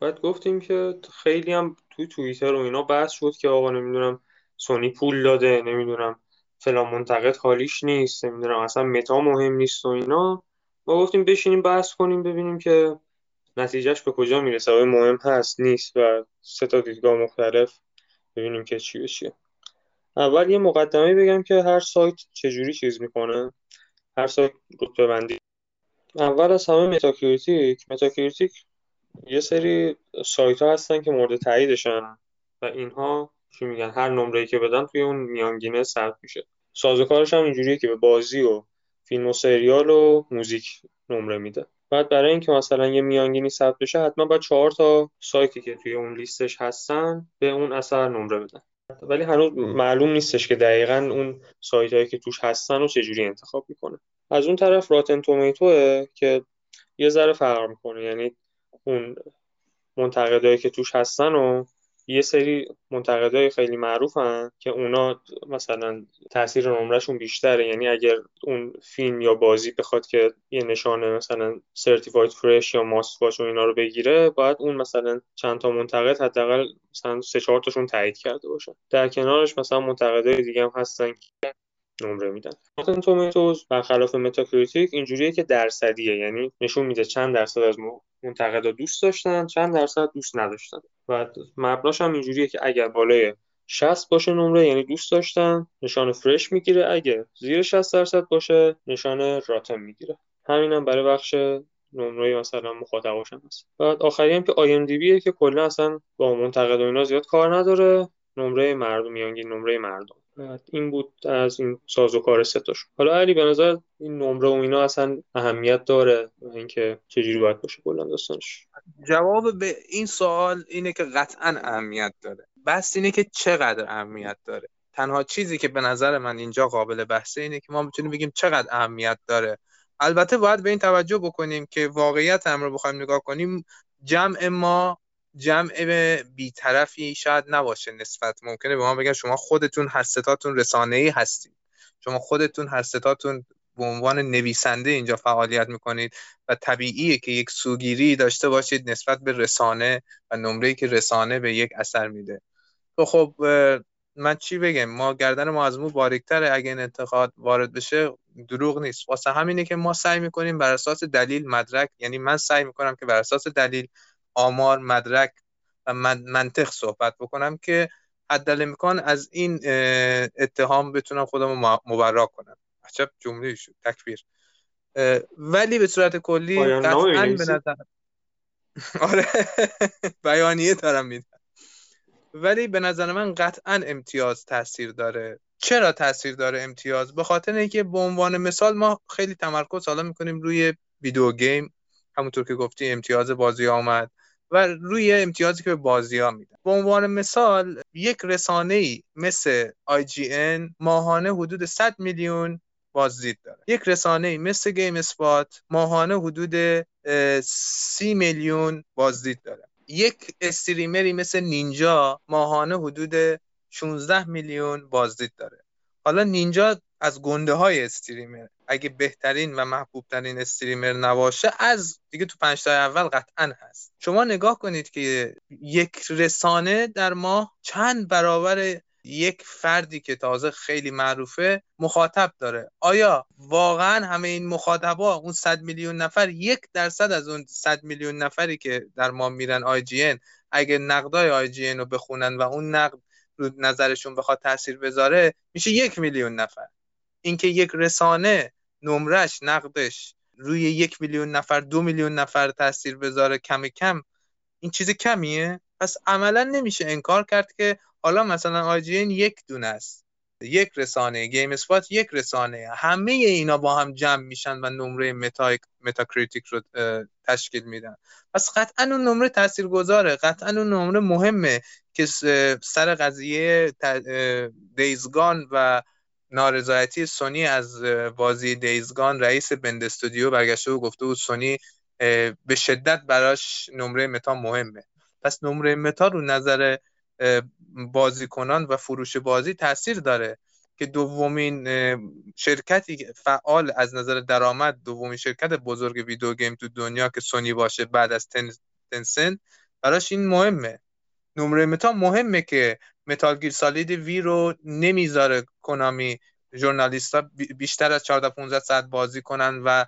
بعد گفتیم که خیلی هم توی توییتر و اینا بحث شد که آقا نمی‌دونم سونی پول داده نمی‌دونم فلان منتقد حالیش نیست نمی‌دونم اصلا متا مهم نیست و اینا. ما گفتیم بشینیم بحث کنیم ببینیم که نتیجهش به کجا می‌رسه. آیا مهم هست نیست و سه تا دیدگاه مختلف. ببینیم که چی بشه اول یه مقدمه بگم که هر سایت چجوری چیز می‌کنه. هر سایت رتبه بندی. اول از همه Metacritic. Metacritic یه سری سایت ها هستن که مورد تاییدشن و اینها. چی میگن هر نمره‌ای که بدن توی اون میانگینه ثبت میشه. سازوکارش هم اینجوریه که به بازی و فیلم و سریال و موزیک نمره میده. بعد برای اینکه مثلا یه میانگینی ثبت بشه حتما باید چهار تا سایتی که توی اون لیستش هستن به اون اثر نمره بدن. ولی هنوز معلوم نیستش که دقیقا اون سایت هایی که توش هستن و چجوری انتخاب می‌کنه. از اون طرف راتن تومیتوه که یه ذره فرق می‌کنه. یعنی اون منتقدایی که توش هستن و یه سری منتقدای خیلی معروفن که اونا مثلا تاثیر نمرهشون بیشتره. یعنی اگر اون فیلم یا بازی بخواد که یه نشانه مثلا certified fresh یا must watch و اینا رو بگیره باید اون مثلا چند تا منتقد حداقل مثلا سه چهار تاشون تایید کرده باشن. در کنارش مثلا منتقدای دیگه هم هستن که نمره میدن. Rotten Tomatoes برخلاف Metacritic اینجوریه که درصدیه. یعنی نشون میده چند درصد از منتقدا دوست داشتن چند درصد دوست نداشتن. و مبناش هم اینجوریه که اگر بالای 60 باشه نمره یعنی دوست داشتن نشان فرش می‌گیره. اگه زیر 60 درصد باشه نشان راتن می‌گیره. همینم هم برای بخش نمره مثلا مخاطباش هم هست. بعد آخری هم که بیه که کلا اصلا با منتقد و اینا زیاد کار نداره. نمره مردم میانگین نمره مردم. این بود از این سازوکار ستاش حالا علی به نظر این نمره و اینا اصلا اهمیت داره اینکه چجوری باید باشه کلا داستانش؟ جواب به این سوال اینه که قطعا اهمیت داره. بس اینه که چقدر اهمیت داره. تنها چیزی که به نظر من اینجا قابل بحثه اینه که ما می‌تونیم بگیم چقدر اهمیت داره. البته باید به این توجه بکنیم که واقعیت هم رو بخوایم نگاه کنیم. جمع ما جمع بیطرفی شاید نباشه نسبت ممکنه به ما بگن شما خودتون هر ستاتون رسانه ای هستید. شما خودتون هر ستاتون به عنوان نویسنده اینجا فعالیت می‌کنید و طبیعیه که یک سوگیری داشته باشید نسبت به رسانه و نمره که رسانه به یک اثر میده. تو خب من چی بگم؟ ما گردن ما از مو باریکتره. اگه این انتقاد وارد بشه دروغ نیست. واسه همینه که ما سعی می‌کنیم بر اساس دلیل مدرک یعنی من سعی می‌کنم که بر اساس دلیل آمار مدرک و منطق صحبت بکنم که حد امکان از این اتهام بتونم خودم مبرا کنم. عجب جمله شد تکبیر ولی به صورت کلی قطعا به نظر (laughs) آره. بیانیه دارم میدم. ولی به نظر من قطعا امتیاز تاثیر داره. چرا تاثیر داره امتیاز؟ به خاطر اینکه به عنوان مثال ما خیلی تمرکز حالا می‌کنیم روی ویدیو گیم. همونطور که گفتی امتیاز بازی آمد و روی امتیازی که به بازی ها میدن. به عنوان مثال یک رسانه ای مثل IGN ماهانه حدود 100 میلیون بازدید داره. یک رسانه ای مثل گیم اسپات ماهانه حدود 30 میلیون بازدید داره. یک استریمری مثل نینجا ماهانه حدود 16 میلیون بازدید داره. حالا نینجا از گنده های استریمر. اگه بهترین و محبوب ترین استریمر نباشه از دیگه تو پنج تا اول قطعا هست. شما نگاه کنید که یک رسانه در ماه چند برابر یک فردی که تازه خیلی معروفه مخاطب داره. آیا واقعا همه این مخاطبا اون 100 میلیون نفر یک درصد از اون 100 میلیون نفری که در ما میرن آی جی اگه نقدای IGN رو بخونن و اون نقد رو نظرشون بخواد تاثیر بذاره میشه یک میلیون نفر. اینکه یک رسانه نمرش نقدش روی یک میلیون نفر دو میلیون نفر تاثیر بذاره کم کم این چیز کمیه؟ پس عملا نمیشه انکار کرد که حالا مثلا IGN یک دونه است یک رسانه GameSpot یک رسانه همه اینا با هم جمع میشن و نمره متا متاکریتیک رو تشکیل میدن. پس قطعا اون نمره تاثیرگذاره قطعا اون نمره مهمه که سر قضیه دیزگان و نارضایتی سونی از بازی دیزگان رئیس بند استودیو برگشته و گفته بود سونی به شدت براش نمره متا مهمه. پس نمره متا رو نظر بازیکنان و فروش بازی تاثیر داره که دومین شرکتی فعال از نظر درآمد دومین شرکت بزرگ ویدیو گیم تو دنیا که سونی باشه بعد از تنسن براش این مهمه. نمره متا مهمه که متال گیر سالید وی رو نمی‌ذاره کنامی ژورنالیستا بیشتر از 14 15 ساعت بازی کنن و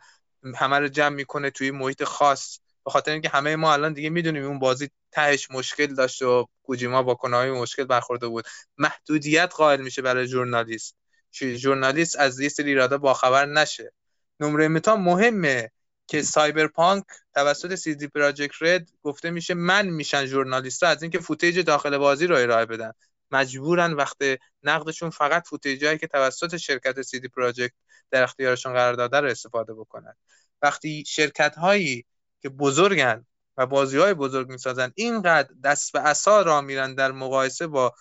همه رو جمع می‌کنه توی محیط خاص. به خاطر اینکه همه ما الان دیگه می‌دونیم اون بازی تهش مشکل داشت و کوجیما با کنامی مشکل برخورده بود. محدودیت قائل میشه برای ژورنالیست. ژورنالیست از یه سری ایرادا باخبر نشه. نمره متا مهمه. که سایبرپانک توسط CD Projekt Red گفته میشه منع میشن ژورنالیست‌ها از اینکه footage داخل بازی رو ارائه بدن. مجبورن وقت نقدشون فقط footage هایی که توسط شرکت CD Projekt در اختیارشون قرار داده رو استفاده بکنن. وقتی شرکت هایی که بزرگن و بازی های بزرگ می‌سازن اینقدر دست به عصا راه میرن در مقایسه با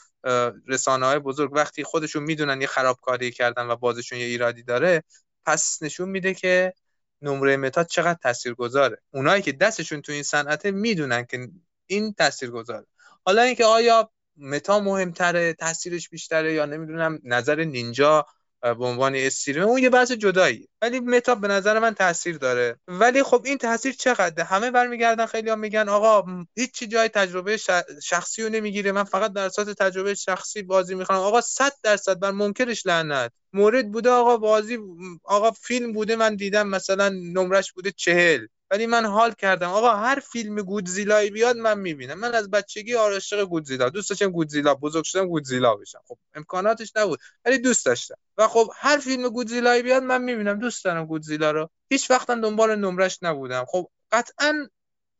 رسانه های بزرگ وقتی خودشون می‌دونن یه خرابکاری کردن و بازشون یه ایرادی داره پس نشون میده که نمره متا چقدر تاثیرگذاره. اونایی که دستشون تو این صنعته می‌دونن که این تاثیرگذاره. حالا اینکه آیا متا مهمتره تاثیرش بیشتره یا نمی‌دونم نظر نینجا به عنوان استریم اون یه بحث جدایی ولی متا به نظر من تاثیر داره. ولی خب این تاثیر چقدر همه برمیگردن خیلی هم میگن آقا هیچ جای تجربه شخصی رو نمی‌گیره. من فقط در اساس تجربه شخصی بازی می‌خوام آقا 100 درصد بر منکرش لعنت. مورد بوده آقا بازی آقا فیلم بوده من دیدم مثلا نمرش بوده چهل. ولی من حال کردم. آقا هر فیلم گودزیلایی بیاد من می‌بینم. من از بچگی عاشق گودزیلا دوست داشتم گودزیلا بزرگ شدم گودزیلا بشم. خب امکاناتش نبود ولی دوست داشتم. و خب هر فیلم گودزیلایی بیاد من می‌بینم. دوست دارم گودزیلا رو. هیچ وقتم دنبال نمرش نبودم. خب قطعا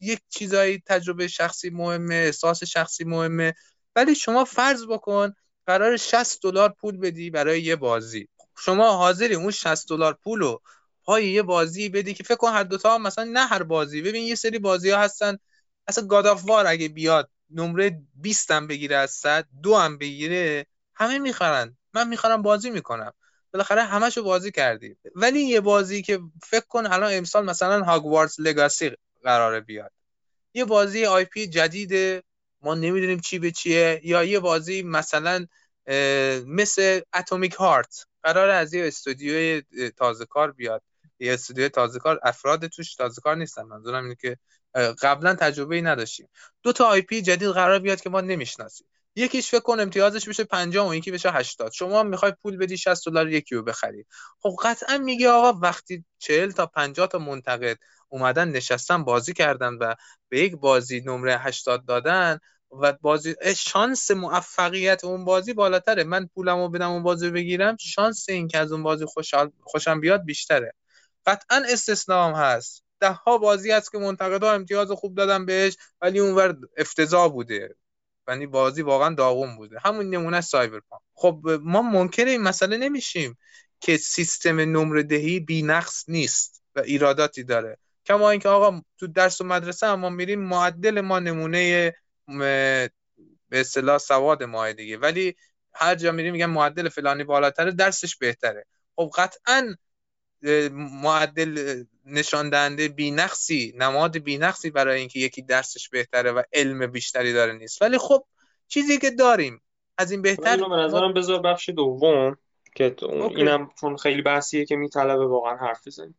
یک چیزایی تجربه شخصی مهمه احساس شخصی مهمه. ولی شما فرض بکن قرار 60 دلار پول بدی برای یه بازی. شما حاضری اون 60 دلار پولو پای یه بازی بدی که فکر کن هر دوتا هم مثلا نه هر بازی. ببین یه سری بازی ها هستن. اصلا گاد آف وار اگه بیاد نمره 20 هم بگیره از 100 دو هم بگیره همه می‌خرن. من می‌خرم بازی می‌کنم. بالاخره همشو بازی کردی. ولی یه بازی که فکر کن الان امسال مثلا هاگوارتس لگاسی قراره بیاد. یه بازی IP جدیده. ما نمی‌دونیم چی به چیه. یا یه بازی مثلا مثل Atomic Heart قراره از یه استودیوی تازه کار بیاد. یه استودیو تازه کار افراد توش تازه کار نیستن. منظورم اینه که قبلا تجربه ای نداشتیم. دو تا IP جدید قراره بیاد که ما نمی‌شناسیم. یکیش فکر کن امتیازش بشه 50 و یکی بشه 80 شما می‌خوای پول بدی 60 دلار یکی رو بخری. خب قطعا میگه آقا وقتی 40 تا 50 تا منتقد اومدن نشستن بازی کردن و به یک بازی نمره 80 دادن و بازی شانس موفقیت اون بازی بالاتره. من پولمو بدم اون بازی بگیرم شانس این که از اون بازی خوشحال خوشم بیاد بیشتره. قطعا استثنا هم هست. ده ها بازی هست که منتقدا امتیاز خوب دادن بهش ولی اونور افتضاح بوده. یعنی بازی واقعا داغون بوده. همون نمونه سایبرپانک. خب ما منکر این مسئله نمیشیم که سیستم نمره دهی بی نقص نیست و ایراداتی داره. کما اینکه آقا تو درس و مدرسه هم میریم معدل ما نمونه به اصطلاح سواد ما دیگه. ولی هر جا میریم میگن معدل فلانی بالاتره درسش بهتره. خب قطعا معدل نشان دهنده بینقصی نماد بینقصی برای اینکه یکی درسش بهتره و علم بیشتری داره نیست. ولی خب چیزی که داریم از این بهتر به نظرم بذار بخش دوم که اینم چون خیلی بحثیه که میطلبه واقعا حرف بزنیم.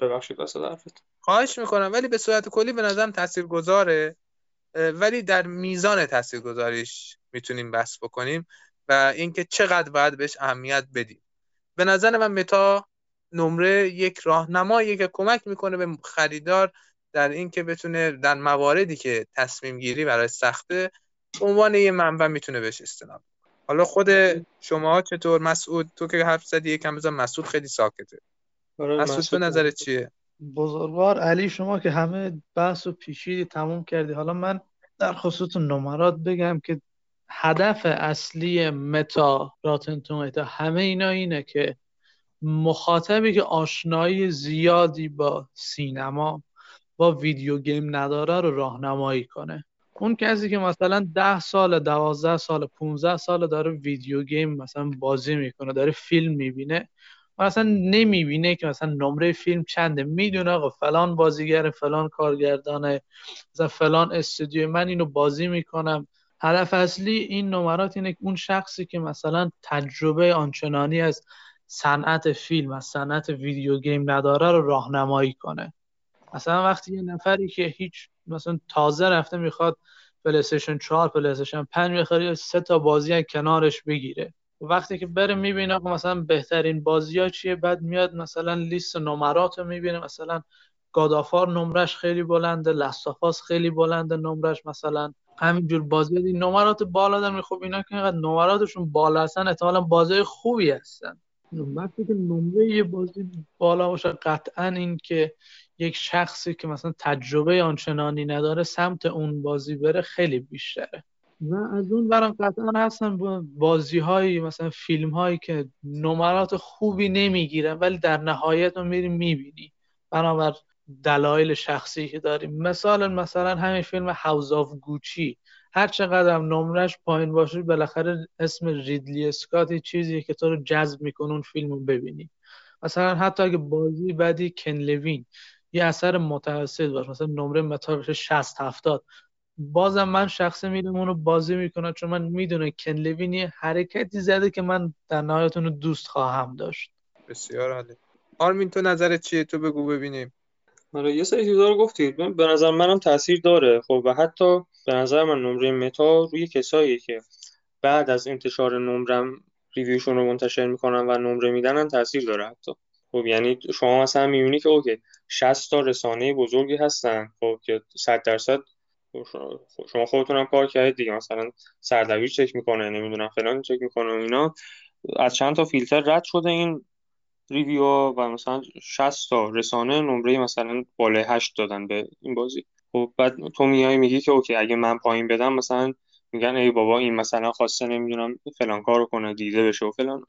ببخشید واسه حرفت. خواهش می‌کنم ولی به صورت کلی به نظرم تاثیرگذاره ولی در میزان تاثیرگذاریش می‌تونیم بحث بکنیم و اینکه چقدر باید بهش اهمیت بدیم. به نظر من متا نمره یک راهنمایی که کمک می‌کنه به خریدار در اینکه بتونه در مواردی که تصمیم گیری برای سخته عنوان یه منبع می‌تونه بهش استناد حالا خود شما چطور؟ مسعود تو که حرف زدی یکم بزن مسعود خیلی ساکته. آره، مسعود تو نظرت چیه؟ بزرگوار علی شما که همه بحث و پیشیدی تموم کردی. حالا من در خصوص نمرات بگم که هدف اصلی متا راتن تومیتا همه اینا اینه که مخاطبی که آشنایی زیادی با سینما با video game نداره رو راهنمایی کنه. اون کسی که مثلا ده سال دوازده سال 15 سال داره video game مثلا بازی می‌کنه داره فیلم می‌بینه و اصلا نمی‌بینه که مثلا نمره فیلم چنده. می‌دونه آقا فلان بازیگر فلان کارگردانه مثلا فلان استودیو من اینو بازی می‌کنم. هدف اصلی این نمرات اینه که اون شخصی که مثلا تجربه آنچنانی از صنعت فیلم از صنعت video game نداره رو راهنمایی کنه. مثلا وقتی یه نفری که هیچ مثلا تازه رفته می‌خواد پلیستشن 4 پلیستشن 5 بخره سه تا بازی کنارش بگیره. وقتی که بره می‌بینه مثلا بهترین بازی ها چیه بعد میاد مثلا لیست نمرات رو می‌بینه. مثلا گادافار نمرش خیلی بلنده لستافاس خیلی بلنده نمرش مثلا. همینجور بازی دی نمرات بالا دارن خب اینا که اینقدر نمراتشون بالا هستن احتمالا بازی خوبی هستن. وقتی که نمره یه بازی بالا باشه. قطعا این که یک شخصی که مثلا تجربه آنچنانی نداره سمت اون بازی بره خیلی بیشتره. و از اون برم قطعا هستن بازی هایی مثلا فیلم هایی که نمرات خوبی نمی‌گیرن ولی در نهایت رو میری می‌بینی. بنابر دلایل شخصی که داریم. مثال مثلا همین فیلم هاوز آف گوچی هر چقدر نمرش پایین باشه بالاخره اسم ریدلی اسکات چیزیه که تو رو جذب می‌کنه اون فیلم رو ببینی. مثلا حتی اگه بازی بعدی کن لوین یه اثر متوسط باشه مثلا نمره متا بشه 60 70 بازم من شخصی میرم اونو بازی می‌کنم چون من می‌دونه کن لوین یه حرکتی زده که من در نهایت اونو دوست خواهم داشت. بسیار عالی. آرمین تو نظرت چیه؟ تو بگو ببینیم. آره یه سری چیزا رو گفتید به نظر منم تاثیر داره. خب و حتی به نظر من نمره متا روی کسایی که بعد از انتشار نمرم review شون رو منتشر می‌کنن و نمره میدن تاثیر داره حتی. خب یعنی شما مثلا می‌بینی که okay 60 تا رسانه بزرگی هستن. خب که 100 درصد شما خودتون هم کار کردید دیگه. مثلا سردبیر چک می‌کنه نمی‌دونم فلان چک می‌کنه اینا. از چند تا فیلتر رد شده این review و مثلا 60 تا رسانه نمره مثلا بالای 8 دادن به این بازی. خب بعد تو میای میگی که okay اگه من پایین بدم مثلا میگن ای بابا این مثلا خواسته نمی‌دونم فلان کارو کنه دیده بشه و فلان.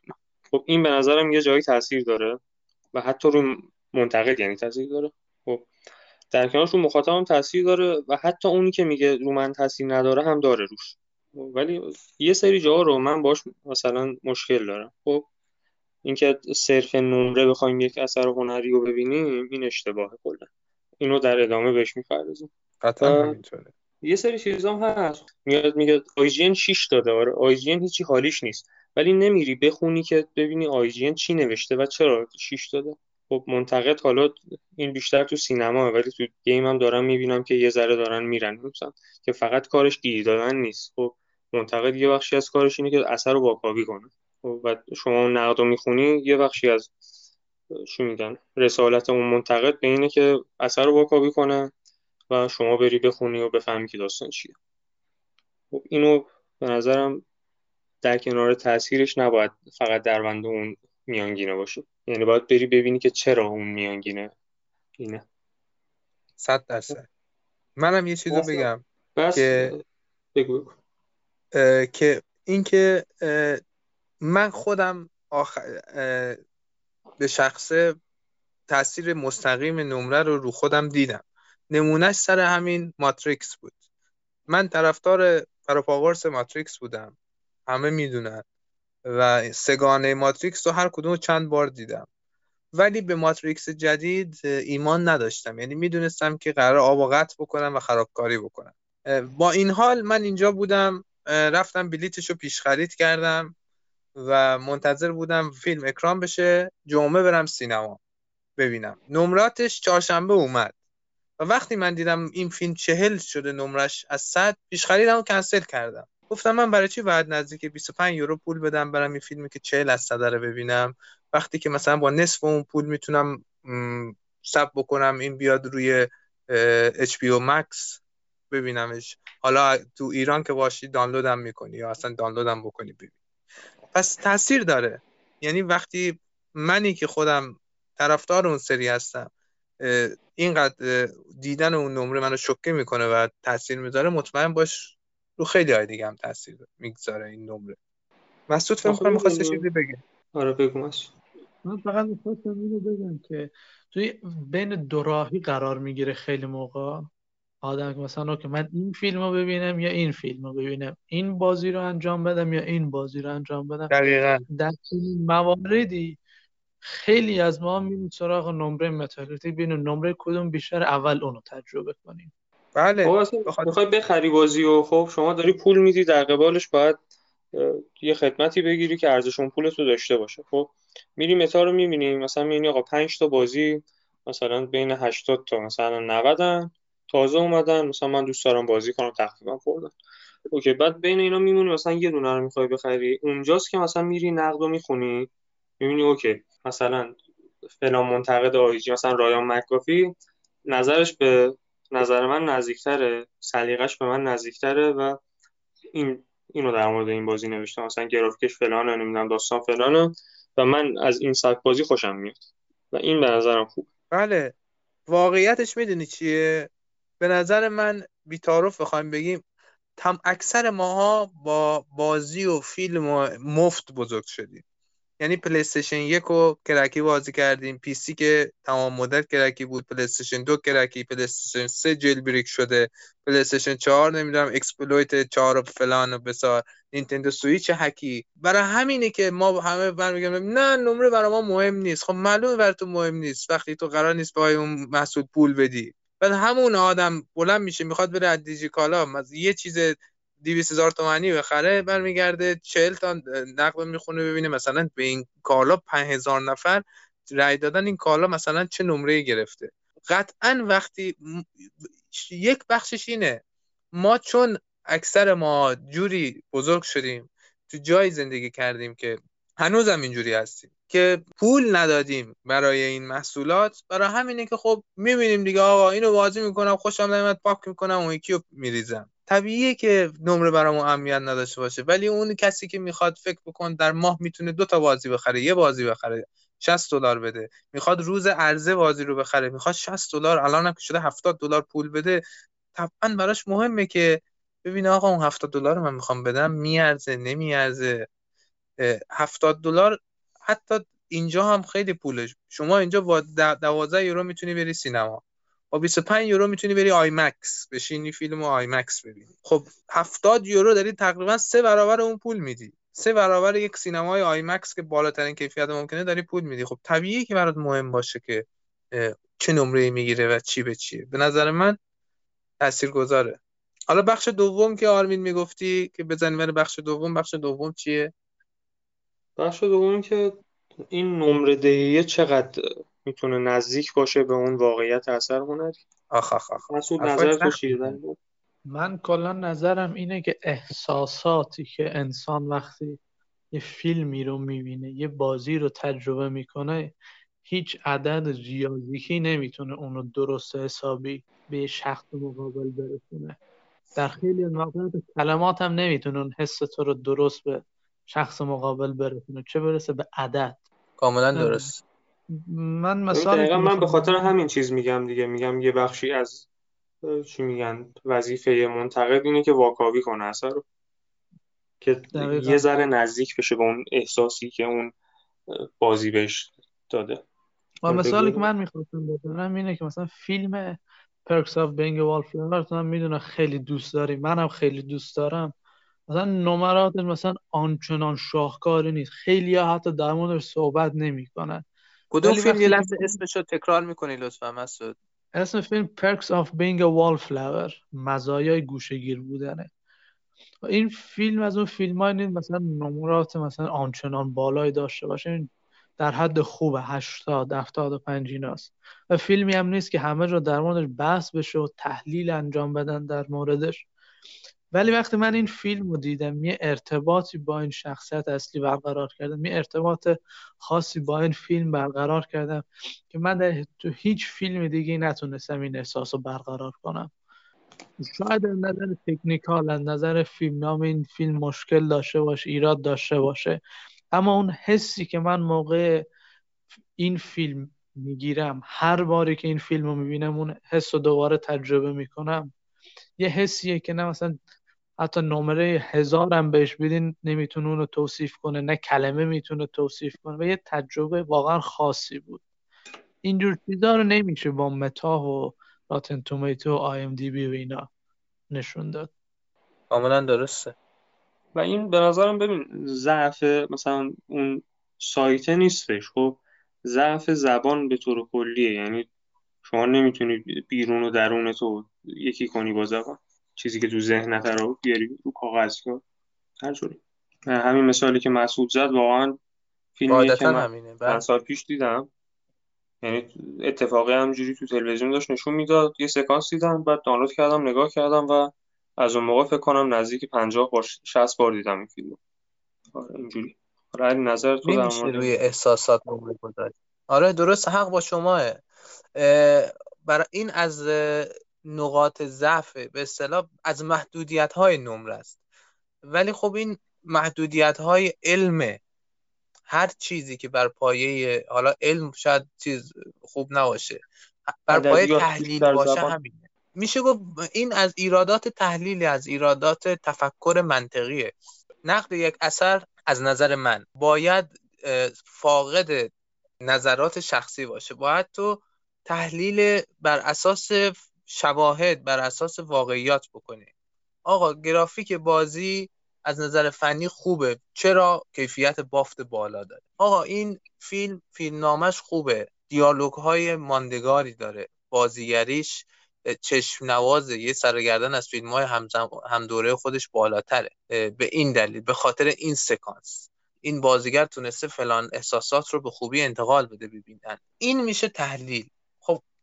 خب این به نظرم یه جایی تاثیر داره و حتی رو منتقد یعنی تاثیر داره. خب در کنارش رو مخاطبم تاثیر داره و حتی اونی که میگه رو من تاثیر نداره هم داره روش. ولی یه سری جاها رو من باش مثلا مشکل دارم. خب اینکه صرف نمره بخوایم یک اثر هنری رو ببینیم این اشتباهه کلا. اینو در ادامه بهش می‌پردازیم. قطعا همینطوره. یه سری چیزام هست. میاد میگه آیجین 6 داده. آره آیجین هیچی حالیش نیست. ولی نمیری بخونی که ببینی آیجین چی نوشته و چرا 6 داده. خب منتقد حالا این بیشتر تو سینما ولی تو گیم هم دارم می‌بینم که یه ذره دارن میرن. مثلا که فقط کارش گیر دادن نیست. خب منتقد یه بخشی از کارش اینه که اثر رو واکاوی کنه. و شما نقد رو می‌خونی یه بخشی از شو میگن رسالت اون منتقد به اینه که اثر رو واکاوی کنه و شما بری بخونی و بفهمی که داستان چیه. خب اینو به نظرم در کنار تاثیرش نباید فقط دربند اون میانگینه باشه. یعنی باید بری ببینی که چرا اون میانگینه. اینه. صد درصد. منم یه چیزو بگم بس. که بگو. که اینکه من خودم به شخصه تاثیر مستقیم نمره رو رو خودم دیدم. نمونهش سر همین ماتریکس بود. من طرفدار پروپاگورس ماتریکس بودم. همه می‌دونن. و سگانه ماتریکس رو هر کدوم چند بار دیدم. ولی به ماتریکس جدید ایمان نداشتم. یعنی می‌دونستم که قرار آب و قطع بکنم و خرابکاری بکنم. با این حال من اینجا بودم. رفتم بلیتش رو پیش خرید کردم. و منتظر بودم فیلم اکران بشه جمعه برم سینما ببینم. نمراتش چهارشنبه اومد. و وقتی من دیدم این فیلم چهل شده نمرش از صد پیش خریدم و کنسل کردم. گفتم من برای چی باید نزدیک 25 یورو پول بدم برم این فیلمی که 40 از صد رو ببینم؟ وقتی که مثلا با نصف اون پول می‌تونم سب بکنم این بیاد روی HBO Max ببینمش. حالا تو ایران که باشی دانلودم می‌کنی یا اصلا دانلودم بکنی ببین پس تاثیر داره. یعنی وقتی منی که خودم طرفدار اون سری هستم اینقدر دیدن اون نمره منو شوکه می‌کنه و تاثیر می‌ذاره مطمئن باش رو خیلی های دیگه هم تاثیر می‌گذاره این نمره. مسعود فکر کنم می‌خواستی چیزی بگه آره بگو من فقط می‌خواستم اینو بگم که توی بین دو راهی قرار می‌گیره خیلی موقع. آدم که مثلا که من این فیلم رو ببینم یا این فیلم رو ببینم؟ این بازی رو انجام بدم یا این بازی رو انجام بدم؟ دقیقا. در این مواردی خیلی از ما میریم سراغ نمره متاکریتیک ببینیم نمره کدوم بیشتر اول اونو تجربه کنیم. بله. خب می‌خوای بخری بازی و خب شما داری پول میدی در قبالش باید یه خدمتی بگیری که ارزش اون پولتو داشته باشه. خب میری متا رو می‌بینیم. مثلا می‌بینی آقا 5 تا بازی مثلا بین 80 تا مثلا 90 تازه اومدن مثلا من دوست دارم بازی کنم تخفیفم خوردن okay بعد بین اینا میمونی مثلا یه دونه رو می‌خوای بخری. اونجاست که مثلا میری نقدو می‌خونی می‌بینی okay مثلا فلان منتقد IGN مثلا رایان مک‌کافری نظرش به نظر من نزدیکتره سلیقش به من نزدیکتره و این اینو در مورد این بازی نوشته مثلا گرافیکش فلانه نمی‌دونم داستان فلانه و من از این سبک بازی خوشم میاد. و این به نظرم خوب بله واقعیتش می‌دونی چیه؟ به نظر من بی‌تعارف بخوایم بگیم تهش اکثر ماها با بازی و فیلم مفت بزرگ شدیم. یعنی پلی‌استیشن یک رو crack ی بازی کردیم PC که تمام مدل crack ی بود پلی‌استیشن دو crack ی پلی‌استیشن سه jailbreak شده پلی‌استیشن چهار نمی‌دونم exploit چهار و فلان و بیسار Nintendo Switch هکی. برای همینه که ما همه برمیگیم نه نمره برای ما مهم نیست. خب معلومه برای تو مهم نیست. وقتی تو قرار نیست با اون محصول پول بدی. بعد همون آدم بلند میشه می‌خواد بره از دیجیکالا یه چیز 200 هزار تومانی بخره برمیگرده 40 تا نقد می‌خونه ببینه مثلا به این کالا 5000 نفر رای دادن این کالا مثلا چه نمره گرفته. قطعا وقتی یک بخشش اینه ما چون اکثر ما جوری بزرگ شدیم تو جای زندگی کردیم که هنوزم اینجوری هستیم. که پول ندادیم برای این محصولات. برای همینه که خب می‌بینیم دیگه آقا اینو بازی می‌کنم خوشم نمیاد پاک می‌کنم اون یکی رو میریزم. طبیعیه که نمره برامون اهمیت نداشته باشه ولی اون کسی که می‌خواد فکر بکن در ماه می‌تونه دو تا بازی بخره یه بازی بخره 60 دلار بده. می‌خواد روز عرضه بازی رو بخره می‌خواد 60 دلار الان هم که شده 70 دلار پول بده. طبعا براش مهمه که ببینه آقا اون 70 دلار من می‌خوام بدم میارزه نمیارزه. 70 دلار حتی اینجا هم خیلی پوله شما اینجا با 12 یورو می‌تونی بری سینما. با 25 یورو می‌تونی بری IMAX بشینی فیلم IMAX ببینی. خب 70 یورو داری تقریبا سه برابر اون پول میدی. سه برابر یک سینمای IMAX که بالاترین کیفیت ممکنه داری پول میدی. خب طبیعیه که برات مهم باشه که چه نمره می‌گیره و چی به چیه. به نظر من گذاره حالا بخش دوم که آرمین می‌گفتی که بزنیم بخش دوم بخش دوم چیه؟ بخش دوم که این نمره دهیه چقدر می‌تونه نزدیک باشه به اون واقعیت اثر هنری؟ آخ آخ آخ. مسعود نظر تو چیه؟ من کلا نظرم اینه که احساساتی که انسان وقتی یه فیلمی رو می‌بینه یه بازی رو تجربه می‌کنه هیچ عدد ریاضیکی نمی‌تونه اونو درست حسابی به شخص مقابل برسونه. در خیلی مواقع کلمات هم نمی‌تونه اون حس تو رو درست به شخص مقابل برسونه چه برسه به عدد؟ کاملا درست. من مثلا من به خاطر همین چیز میگم دیگه. میگم یه بخشی از چی میگن وظیفه منتقد اینه که واکاوی کنه اثر رو. که یه ذره نزدیک بشه به اون احساسی که اون بازی بهش داده. و مثالی که من می‌خواستم بزنم اینه که مثلا فیلم Perks of Being a Wallflower تو هم می‌دونم خیلی دوست داری. منم خیلی دوست دارم. مثلا نمرات مثلا آنچنان شاهکاری نیست. خیلی ها حتی در موردش صحبت نمی‌کنن. کدوم فیلم یه لحظه اسمش رو تکرار می‌کنی لطفا مسعود؟ اسم فیلم Perks of Being a Wallflower. مزایای گوشه‌گیر بودنه. این فیلم از اون فیلم های نیست مثلا نمرات مثلا آنچنان بالایی داشته باشه. این در حد خوب 80 75 ایناست. و فیلمی هم نیست که همه رو در موردش بحث بشه و تحلیل انجام بدن در موردش. ولی وقتی من این فیلم رو دیدم یه ارتباطی با این شخصیت اصلی برقرار کردم یه ارتباط خاصی با این فیلم برقرار کردم که من در تو هیچ فیلم دیگه نتونستم این احساس رو برقرار کنم. شاید از نظر تکنیکال از نظر فیلم نام این فیلم مشکل داشته باشه ایراد داشته باشه. اما اون حسی که من موقع این فیلم می‌گیرم هر باری که این فیلم رو می‌بینم اون حس رو دوباره تجربه می‌کنم. یه حسیه که نه مثلا حتی نمره هزارم بهش بدین نمی‌تونه اونو توصیف کنه. نه کلمه می‌تونه توصیف کنه. و یه تجربه واقعا خاصی بود. اینجور چیزا رو نمیشه با متاه و راتن تومیتو و آی ام دی بی و اینا نشون داد. کاملا درسته. و این به نظرم ببین ضعف مثلا اون سایته نیستش. خب ضعف زبان به طور کلیه. یعنی شما نمی‌تونی بیرون و درون تو یکی کنی با زبان چیزی که تو ذهنت رو بیاری رو کاغذ کن هر جوری. همین مثالی که مسعود زد واقعا فیلمی که من بله. سال پیش دیدم. یعنی اتفاقی همجوری تو تلویزیون داشت نشون می‌داد. یه سکانس دیدم بعد دانلود کردم نگاه کردم و از اون موقع فکر کنم نزدیک 50 بار 60 بار دیدم این فیلمو. آره اینجوری. آره نظر تو در روی احساسات آره درست حق با شماه. برای این از نقاط ضعف به اصطلاح از محدودیت های نمره است. ولی خب این محدودیت های علمه. هر چیزی که بر پایه حالا علم شاید چیز خوب نباشه. بر پایه تحلیل باشه همینه. میشه گفت این از ایرادات تحلیلی از ایرادات تفکر منطقیه. نقد یک اثر از نظر من باید فاقد نظرات شخصی باشه. باید تو تحلیل بر اساس شواهد بر اساس واقعیات بکنی آقا گرافیک بازی از نظر فنی خوبه. چرا؟ کیفیت بافت بالا داره. آقا این فیلم فیلم نامش خوبه. دیالوگ های ماندگاری داره. بازیگریش چشم نوازه یه سرگردن از فیلم های هم دوره خودش بالاتره. به این دلیل به خاطر این سکانس. این بازیگر تونسته فلان احساسات رو به خوبی انتقال بده ببینن. این میشه تحلیل.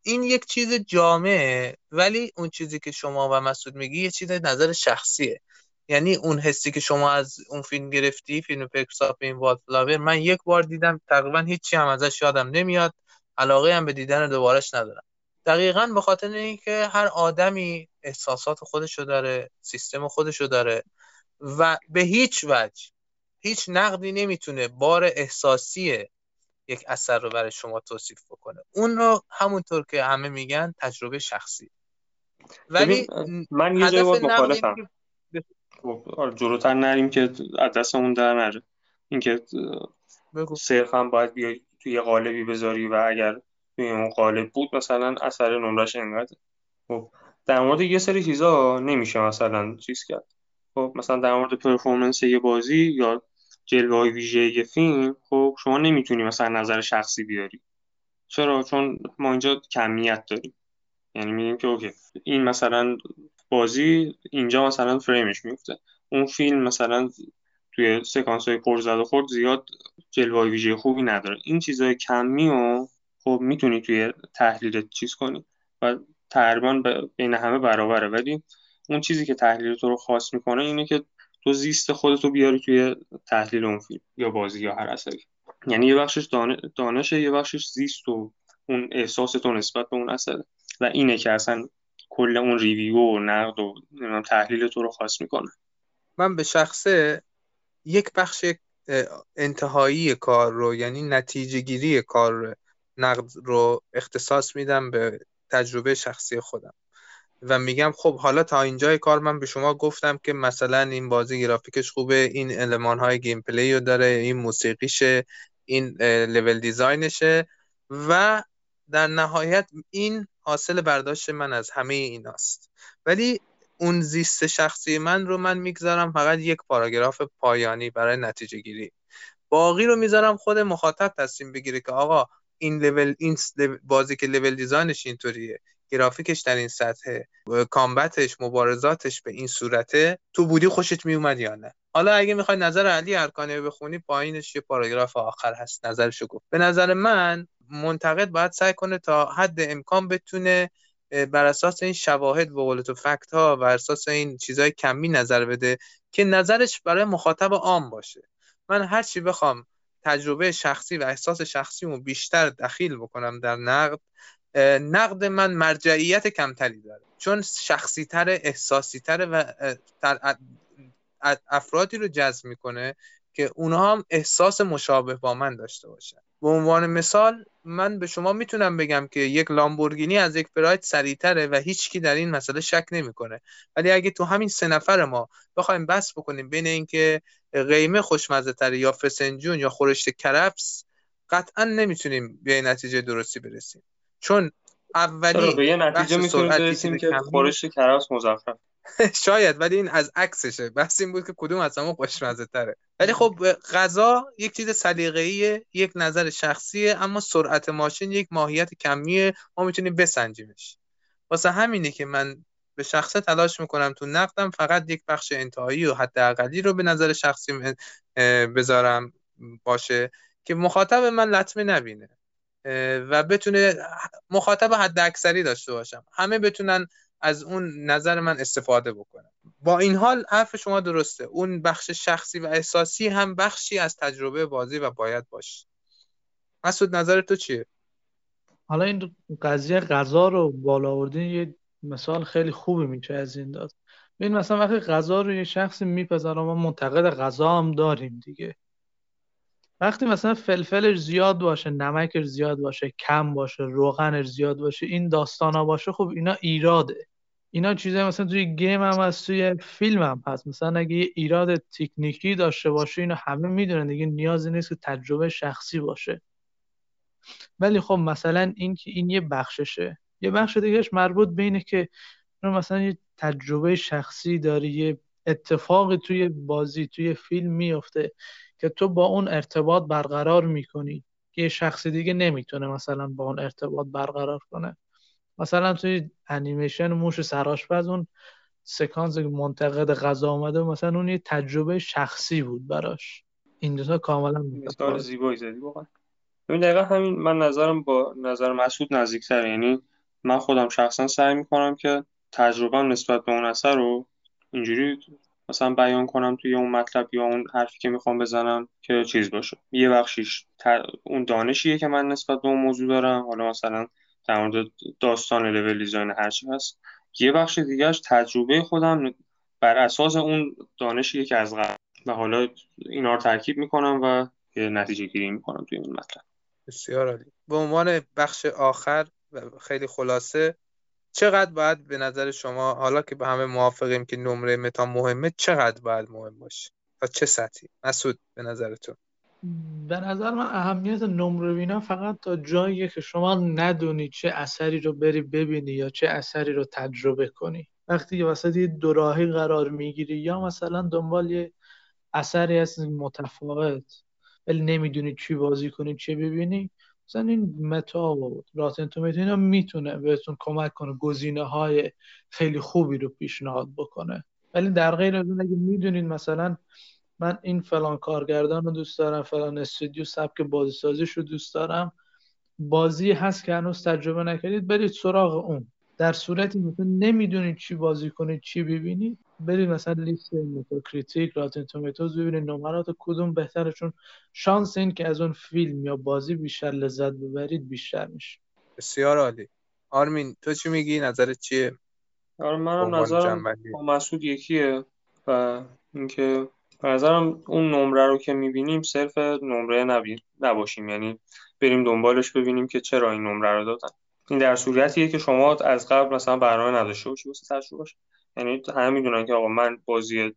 این یک چیز جامعه ولی اون چیزی که شما و مسعود میگی یه چیز نظر شخصیه. یعنی اون حسی که شما از اون فیلم گرفتی فیلم پکساپ این فلاور من یک بار دیدم تقریبا هیچی هم ازش یادم نمیاد. علاقه هم به دیدن دوبارش ندارم. دقیقا به خاطر اینکه هر آدمی احساسات خودشو داره سیستم خودشو داره و به هیچ وجه هیچ نقدی نمی‌تونه بار احساسی یک اثر رو برای شما توصیف بکنه. اون رو همونطور که همه میگن تجربه شخصی. ولی من یه جای مخالفم. خب آره، جلوتر نریم که از دستمون در نره. اینکه صرفا باید بیای توی قالبی بذاری و اگر توی اون قالب بود مثلا اثر نمرش انقدر خب در مورد یه سری چیزا نمیشه مثلا چیز کرد. خب مثلا در مورد performance یه بازی یا جلوه های ویژه فیلم خب شما نمی‌تونی مثلا نظر شخصی بیاری. چرا؟ چون ما اینجا کمیت داریم. یعنی میگیم که okay این مثلا بازی اینجا مثلا فریمش میفته اون فیلم مثلا توی سکانس های پرزد و خورد زیاد جلوه ویژه خوبی نداره. این چیزای کمی و خب می‌تونی توی تحلیل چیز کنی و تقریبا بین همه برابره. ولی اون چیزی که تحلیل تو رو خاص می‌کنه اینه که تو زیست خودتو بیاری توی تحلیل اون فیلم یا بازی یا هر اثری. یعنی یه بخشش دانشه یه بخشش زیست و اون احساس تو نسبت به اون اثره. و اینه که اصلا کل اون review و نقد و تحلیل تو رو خاص می‌کنه. من به شخصه یک بخش انتهایی کار رو یعنی نتیجه گیری کار نقد رو اختصاص میدم به تجربه شخصی خودم. و میگم خب حالا تا اینجای کار من به شما گفتم که مثلا این بازی گرافیکش خوبه این المان های gameplay رو داره این موسیقیشه این level design شه و در نهایت این حاصل برداشت من از همه ایناست. ولی اون زیست شخصی من رو من می‌گذارم فقط یک پاراگراف پایانی برای نتیجه گیری. باقی رو می‌ذارم خود مخاطب تصمیم بگیره که آقا این لول این بازی که لول دیزاینش اینطوریه. گرافیکش در این سطح کامبتش مبارزاتش به این صورته تو بودی خوشت میومد یا نه؟ حالا اگه می‌خوای نظر علی ارکانی بخونی پایینش یه پاراگراف آخر هست نظرشو گفت. به نظر من منتقد باید سعی کنه تا حد امکان بتونه بر اساس این شواهد و قول تو فکت ها و اساس این چیزهای کمی نظر بده که نظرش برای مخاطب عام باشه. من هر چی بخوام تجربه شخصی و احساس شخصیمو بیشتر دخیل بکنم در نقد نقد من مرجعیت کمتری داره. چون شخصی تر احساسی تره و افرادی رو جذب می‌کنه که اونها هم احساس مشابه با من داشته باشن. به عنوان مثال من به شما می‌تونم بگم که یک لامبورگینی از یک پراید سریعتره و هیچکی در این مسئله شک نمی‌کنه. ولی اگه تو همین سه نفر ما بخوایم بس بکنیم بین اینکه قیمه خوشمزه تره یا فسنجون یا خورشت کرفس قطعا نمی‌تونیم به نتیجه درستی برسیم. چون اولی به یه نتیجه می‌تونیم برسیم که خورشت کرفس مزخرف. (laughs) شاید ولی این از عکسشه. بس این بود که کدوم از همون خوشمزه تره. ولی خب غذا یک چیز سلیقه‌ایه یک نظر شخصیه اما سرعت ماشین یک ماهیت کمیه. ما می‌تونیم بسنجیمش. واسه همینه که من به شخصه تلاش می‌کنم تو نقدم فقط یک بخش انتهایی و حداقلی رو به نظر شخصی بذارم باشه که مخاطب من لطمه نبینه. و بتونه مخاطب حد اکثری داشته باشم. همه بتونن از اون نظر من استفاده بکنم با این حال حرف شما درسته. اون بخش شخصی و احساسی هم بخشی از تجربه بازی و باید باشه. مسعود نظر تو چیه؟ حالا این قضیه غذا رو بالا آوردین یه مثال خیلی خوبی میشه از این داد. ببین مثلا وقتی غذا رو یه شخصی میپذاره ما منتقد غذا هم داریم دیگه. وقتی مثلا فلفلش زیاد باشه نمکش زیاد باشه کم باشه روغنش زیاد باشه این داستان ها باشه خب اینا ایراده. اینا چیزای مثلا توی گیم هم هست توی فیلم هم هست. مثلا اگه یه ایراد تکنیکی داشته باشه اینو همه می‌دونن دیگه نیازی نیست که تجربه شخصی باشه. ولی خب مثلا این که این یه بخششه. یه بخش دیگهش مربوط به اینه که مثلا یه تجربه شخصی داری یه اتفاقی توی بازی توی فیلم میفته که تو با اون ارتباط برقرار می‌کنی. که یه شخص دیگه نمی‌تونه مثلا با اون ارتباط برقرار کنه. مثلا توی انیمیشن موش سراشپز اون سکانس منتقد غذا آمده مثلا اون یه تجربه شخصی بود براش. این دوتا کاملا مثال زیبایی زدی واقعا. ببین دقیقا همین من نظرم با نظر مسعود نزدیکتر یعنی من خودم شخصا سعی می‌کنم که تجربه نسبت به اون اثر رو اینجوری مثلا بیان کنم توی اون مطلب یا اون حرفی که می‌خوام بزنم که چیز باشه. یه بخشیش اون دانشیه که من نسبت به اون موضوع دارم. حالا مثلا در مورد داستان لول دیزاین هرچی هست. یه بخش دیگهش تجربه خودم بر اساس اون دانشیه که از قبل و حالا اینا رو ترکیب می‌کنم و نتیجه گیری می‌کنم توی این مطلب. بسیار عالی. به عنوان بخش آخر خیلی خلاصه چقدر باید به نظر شما حالا که به همه موافقیم که نمره متا مهمه چقدر باید مهم باشه؟ و چه سطحی؟ مسعود به نظر تو به نظر من اهمیت نمره بینم فقط تا جاییه که شما ندونی چه اثری رو بری ببینی یا چه اثری رو تجربه کنی. وقتی که وسط یه دوراهی قرار می‌گیری یا مثلا دنبال یه اثری هست متفاوت ولی نمی‌دونی چی بازی کنی چی ببینی مثلا این متا و راتن تومیتو اینا می‌تونه بهتون کمک کنه گزینه های خیلی خوبی رو پیشنهاد بکنه. ولی در غیر از اون اگه می‌دونید مثلا من این فلان کارگردان رو دوست دارم فلان استودیو سبک بازی سازیش رو دوست دارم بازی هست که هنوز تجربه نکردید برید سراغ اون. در صورتی مثلا نمی‌دونید چی بازی کنید چی ببینید برید مثلا لیست Metacritic Rotten Tomatoes ببینید نمرات کدوم بهتره چون شانس این که از اون فیلم یا بازی بیشتر لذت ببرید بیشتر میشه. بسیار عالی. آرمین تو چی میگی؟ نظرت چیه؟ آره منم نظرم با مسعود یکیه و اینکه به نظرم اون نمره رو که می‌بینیم صرف نمره نبیر نباشیم. یعنی بریم دنبالش ببینیم که چرا این نمره رو دادن. این در صورتیه که شما از قبل مثلا برنامه نداشته باشی واسه تجربهش یعنی همه می‌دونن که آقا من بازی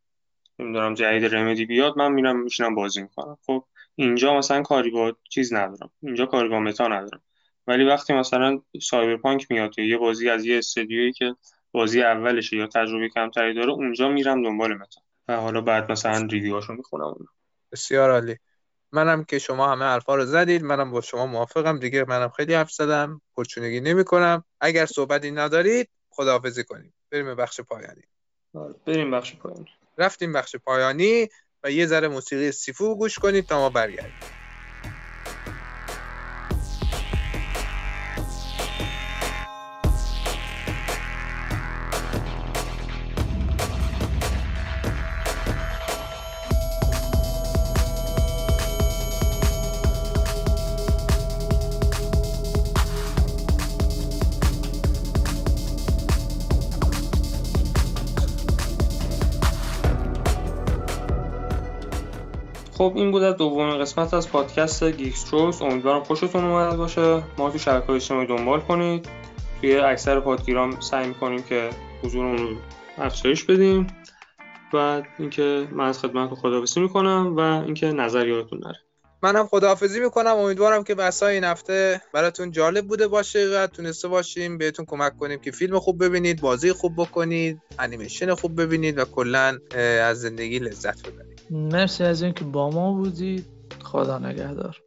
نمی‌دونم جدید رمدی بیاد من میرم میشینم بازی می‌کنم. خب اینجا مثلا کاری با چیز ندارم. اینجا کاری با متا ندارم. ولی وقتی مثلا سایبرپانک میاد یا یه بازی از یه استدیویی که بازی اولشه یا تجربه کمتری داره اونجا میرم دنبال متا. و حالا بعد مثلا ریویوهاشو می‌خونم. بسیار عالی. منم که شما همه حرفا رو زدید منم با شما موافقم. دیگه منم خیلی حرف زدم پرچونگی نمی کنم اگر صحبتی ندارید خداحافظی کنیم بریم به بخش پایانی. بریم بخش پایانی. رفتیم بخش پایانی و یه ذره موسیقی سیفو گوش کنید تا ما برگردیم. این بود از دومین قسمت از پادکست گیکستروس امیدوارم خوشتون اومده باشه. ما تو شبکه اجتماعی دنبال کنید. توی اکثر پادگیرام سعی می‌کنیم که حضورمون رو افزایش بدیم. و اینکه من از خدمت خداحافظی می‌کنم و اینکه نظر یادتون نره. منم خداحافظی می‌کنم. امیدوارم که بسای این هفته براتون جالب بوده باشه و تونسته باشیم بهتون کمک کنیم که فیلم خوب ببینید بازی خوب بکنید انیمیشن خوب ببینید و کلا از زندگی لذت ببرید. مرسی از اینکه با ما بودید. خدا نگهدار.